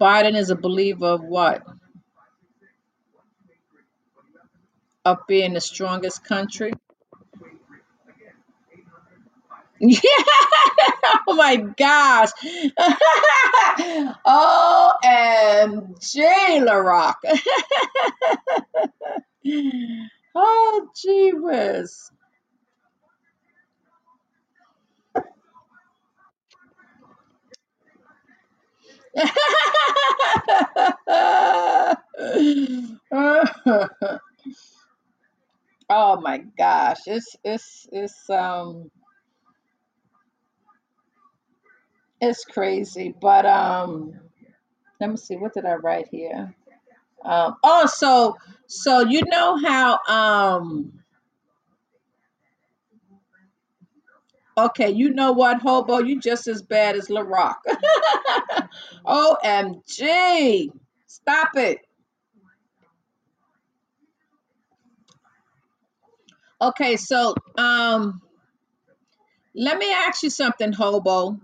Biden is a believer of what? Of being the strongest country. Yeah. Oh my gosh. OMG, LaRock. oh, jeepers. oh my gosh. It's it's it's um it's crazy. But um let me see, what did I write here? Um oh so so you know how um Okay, you know what, Hobo? You just as bad as LaRock. OMG. Stop it. Okay, so um let me ask you something, Hobo.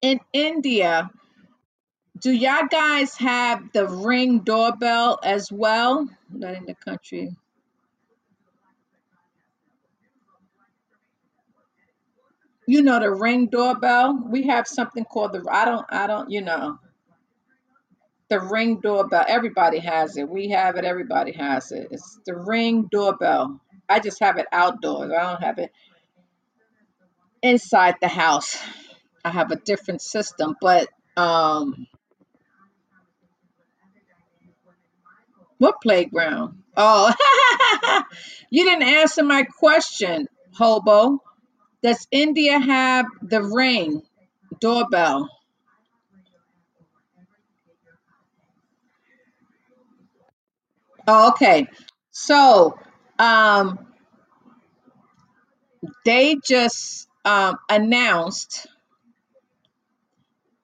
In India, do y'all guys have the ring doorbell as well? Not in the country. You know the ring doorbell? We have something called the I don't I don't, you know. The ring doorbell. Everybody has it. We have it. Everybody has it. It's the ring doorbell. I just have it outdoors. I don't have it inside the house. I have a different system, but um, what playground? Oh, you didn't answer my question, Hobo. Does India have the ring doorbell? Oh, okay. So, um, they just um, announced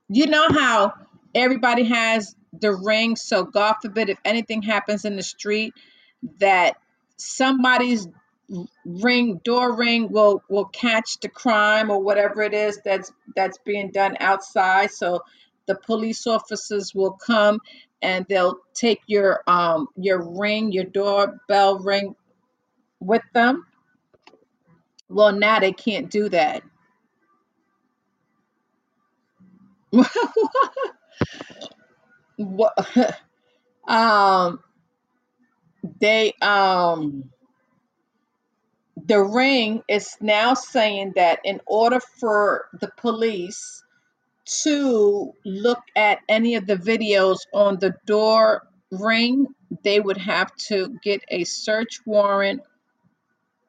you know how everybody has the ring so god forbid if anything happens in the street that somebody's ring door ring will will catch the crime or whatever it is that's that's being done outside so the police officers will come and they'll take your um your ring your doorbell ring with them Well, now they can't do that. What- um, they um the ring is now saying that in order for the police to look at any of the videos on the door ring, they would have to get a search warrant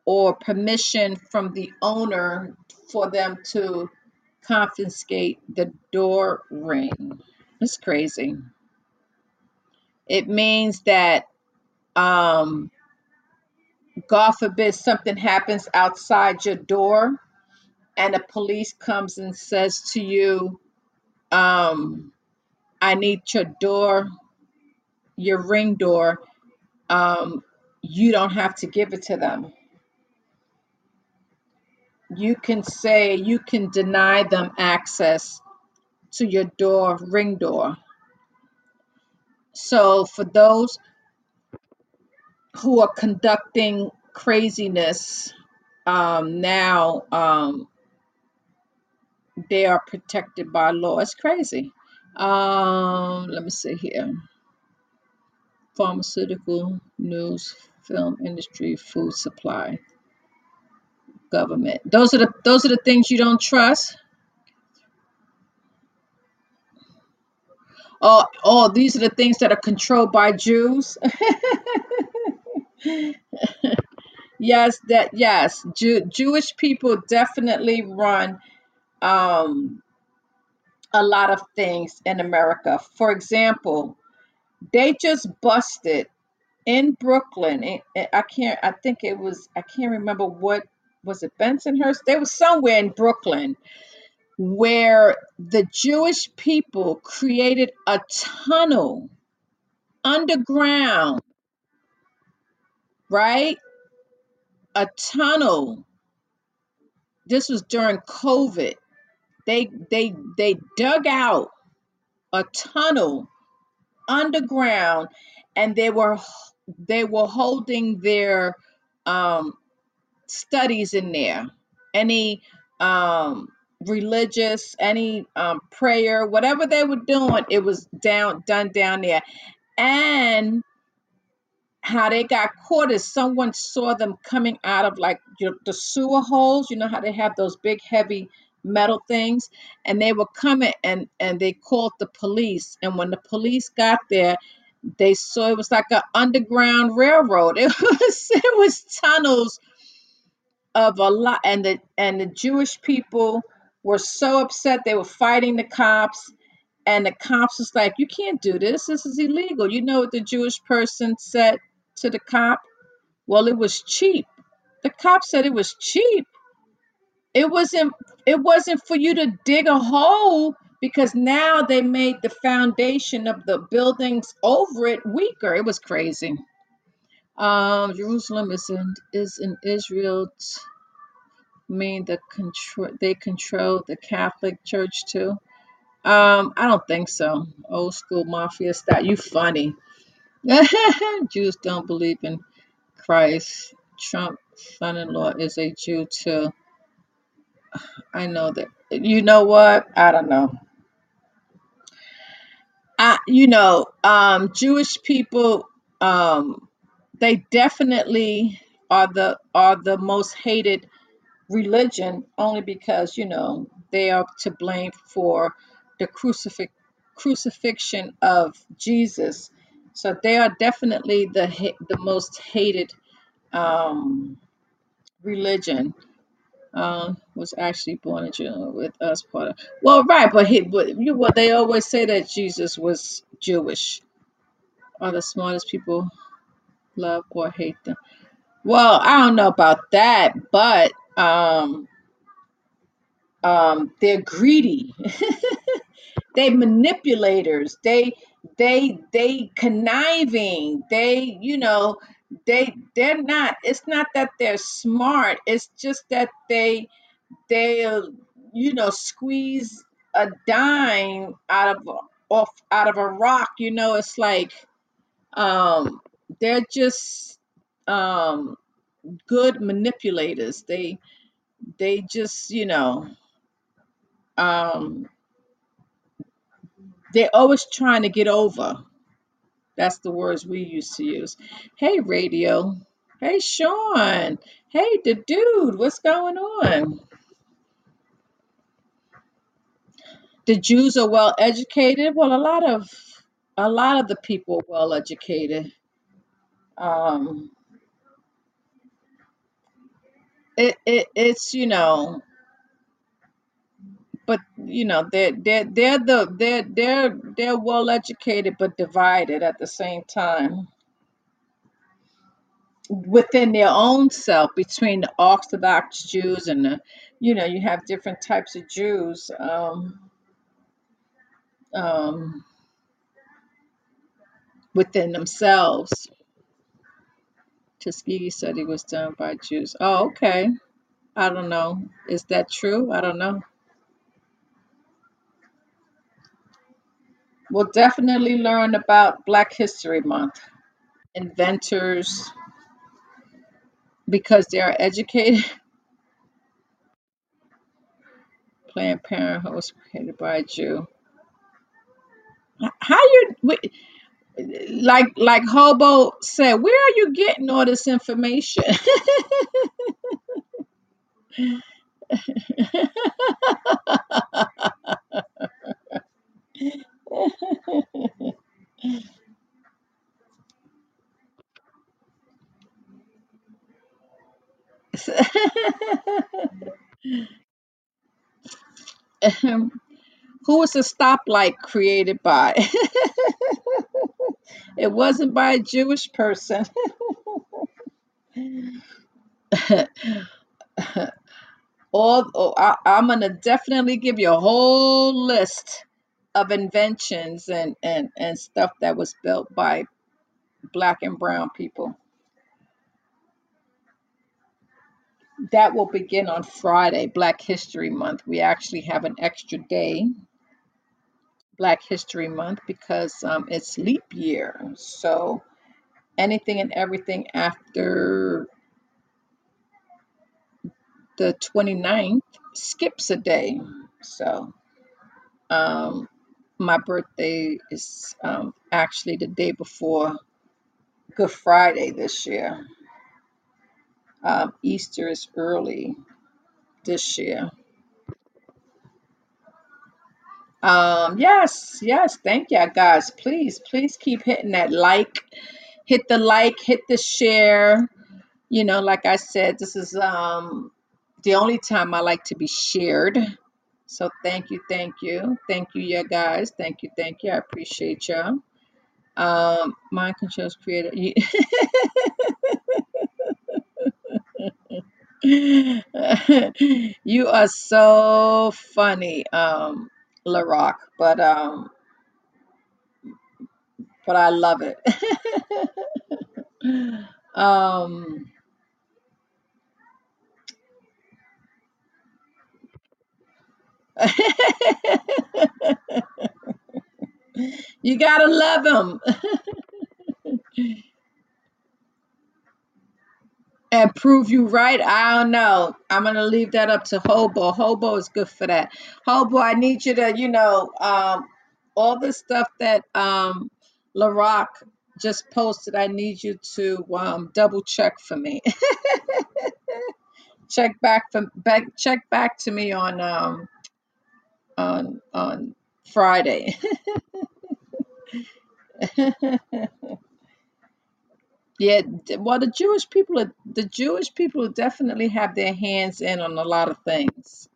or permission from the owner for them to confiscate the door ring. It's crazy. It means that, um, God forbid, something happens outside your door and the police comes and says to you, um, I need your door, your ring door. Um, you don't have to give it to them. You can say, you can deny them access to your door, ring door. So for those who are conducting craziness um, now, um, they are protected by law. It's crazy. Um, let me see here. Pharmaceutical, news, film industry, food supply, government. Those are the those are the things you don't trust. Oh, oh, these are the things that are controlled by Jews. yes, that yes, Jew, Jewish people definitely run um, a lot of things in America. For example, they just busted in Brooklyn. I can't. I think it was. I can't remember what was it. Bensonhurst. They was somewhere in Brooklyn where the Jewish people created a tunnel underground, right? A tunnel. This was during COVID. They they they dug out a tunnel underground and they were they were holding their um studies in there. Any um religious any um prayer whatever they were doing it was down done down there. And how they got caught is someone saw them coming out of like the sewer holes you know how they have those big heavy metal things? And they were coming and and they called the police. And when the police got there they saw it was like an underground railroad. It was it was tunnels of a lot and the and the jewish people were so upset they were fighting the cops and the cops was like you can't do this this is illegal you know what the jewish person said to the cop well, it was cheap. The cop said it was cheap. It wasn't it wasn't for you to dig a hole because now they made the foundation of the buildings over it weaker. It was crazy. Um, Jerusalem is in is in Israel. t- mean the control they control the Catholic Church too. Um, I don't think so. Old school mafia style. You funny. Jews don't believe in Christ. Trump son-in-law is a Jew too. I know that. You know what? I don't know. I, you know, um, Jewish people, um, they definitely are the are the most hated religion, only because you know they are to blame for the crucifix crucifixion of Jesus. So they are definitely the the most hated um, religion. uh, was actually born in Jew with us part of. Well, right, but he, but you, what they always say that Jesus was Jewish. Are the smartest people love or hate them? Well, I don't know about that, but um, um, they're greedy. they manipulators. They they they conniving. They you know they they're not. It's not that they're smart. It's just that they they'll you know squeeze a dime out of off out of a rock you know it's like um they're just um good manipulators they they just, you know, um, they're always trying to get over. That's the words we used to use. Hey, radio. Hey, Sean. Hey, the dude. What's going on? The Jews are well educated. Well, a lot of a lot of the people are well educated. Um, it, it it's you know, but you know they're they're they're the they're they're they're well educated but divided at the same time within their own self between the Orthodox Jews and the you know you have different types of Jews. Um, um, within themselves. Tuskegee he was done by Jews. Oh, okay. I don't know. Is that true? I don't know. We'll definitely learn about Black History Month. Inventors, because they are educated. Planned Parenthood was created by a Jew. How you wait, like like Hobo said? Where are you getting all this information? Who was the stoplight created by? it wasn't by a Jewish person. All oh, I, I'm gonna definitely give you a whole list of inventions and, and, and stuff that was built by black and brown people. That will begin on Friday, Black History Month. We actually have an extra day, Black History Month, because um, it's leap year. So anything and everything after the 29th skips a day. So um, my birthday is um, actually the day before Good Friday this year. Um, Easter is early this year. Um, yes, yes, thank you guys. Please, please keep hitting that like, hit the like, hit the share. You know, like I said, this is um the only time I like to be shared. So thank you, thank you, thank you, yeah, guys. Thank you, thank you. I appreciate y'all. Um, mind controls creator. you are so funny, um, LaRock, but um, but I love it. um, you gotta love him. and prove you right. I don't know. I'm gonna leave that up to Hobo. Hobo is good for that. Hobo, I need you to, you know, um, all the stuff that um LaRock just posted. I need you to um double check for me. check back from back. Check back to me on um on on Friday. Yeah, well, the Jewish people are the Jewish people definitely have their hands in on a lot of things,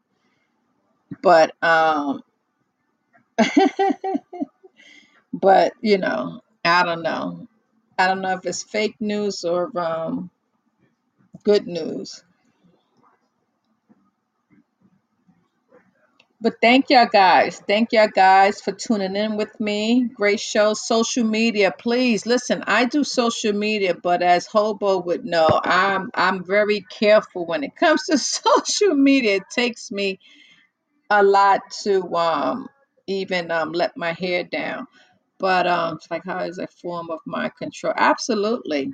but um, but you know, I don't know. I don't know if it's fake news or um good news. But thank y'all guys. Thank y'all guys for tuning in with me. Great show. Social media, please listen. I do social media, but as Hobo would know, I'm I'm very careful when it comes to social media. It takes me a lot to um even um let my hair down. But um it's like how is a form of mind control? Absolutely.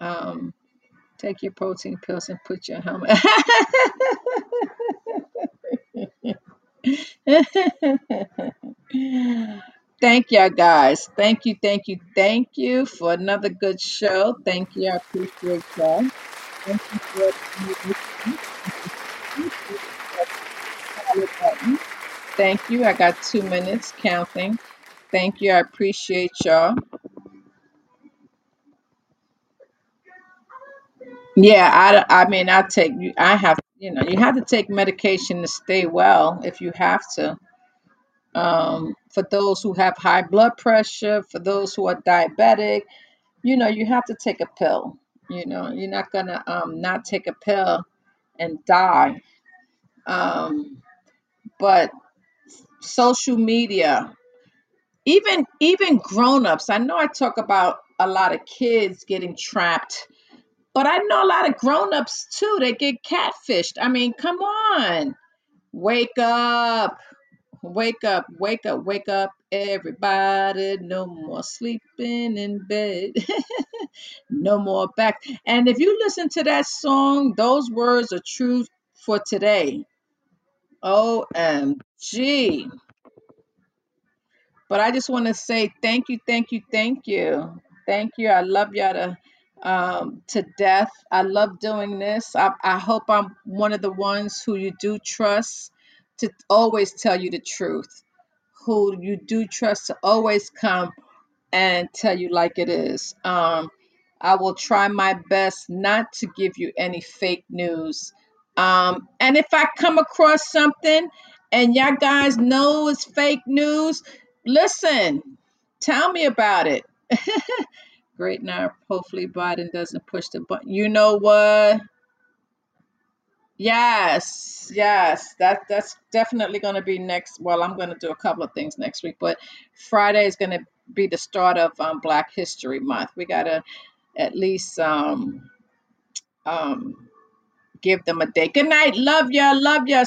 Um Take your protein pills and put your helmet. Thank you, guys. Thank you, thank you, thank you for another good show. Thank you. I appreciate y'all. Thank you for. Thank you. I got two minutes counting. Thank you. I appreciate y'all. Yeah, I, I mean, I take you. I have, you know, you have to take medication to stay well if you have to. Um, for those who have high blood pressure, for those who are diabetic, you know, you have to take a pill. You know, you're not gonna um, not take a pill and die. Um, but social media, even even grown-ups. I know I talk about a lot of kids getting trapped, but I know a lot of grown-ups too. They get catfished. I mean, come on, wake up Wake up, wake up, wake up, everybody. No more sleeping in bed. no more back. And if you listen to that song, those words are true for today. OMG. But I just want to say thank you, thank you, thank you. Thank you. I love y'all to, um, to death. I love doing this. I, I hope I'm one of the ones who you do trust to always tell you the truth, who you do trust to always come and tell you like it is. Um, I will try my best not to give you any fake news. Um, and if I come across something and y'all guys know it's fake news, listen, tell me about it. Great now, hopefully Biden doesn't push the button. You know what? Yes, yes, that that's definitely going to be next. Well, I'm going to do a couple of things next week, but Friday is going to be the start of um, Black History Month. We got to at least um, um, give them a day. Good night. Love ya. Love ya.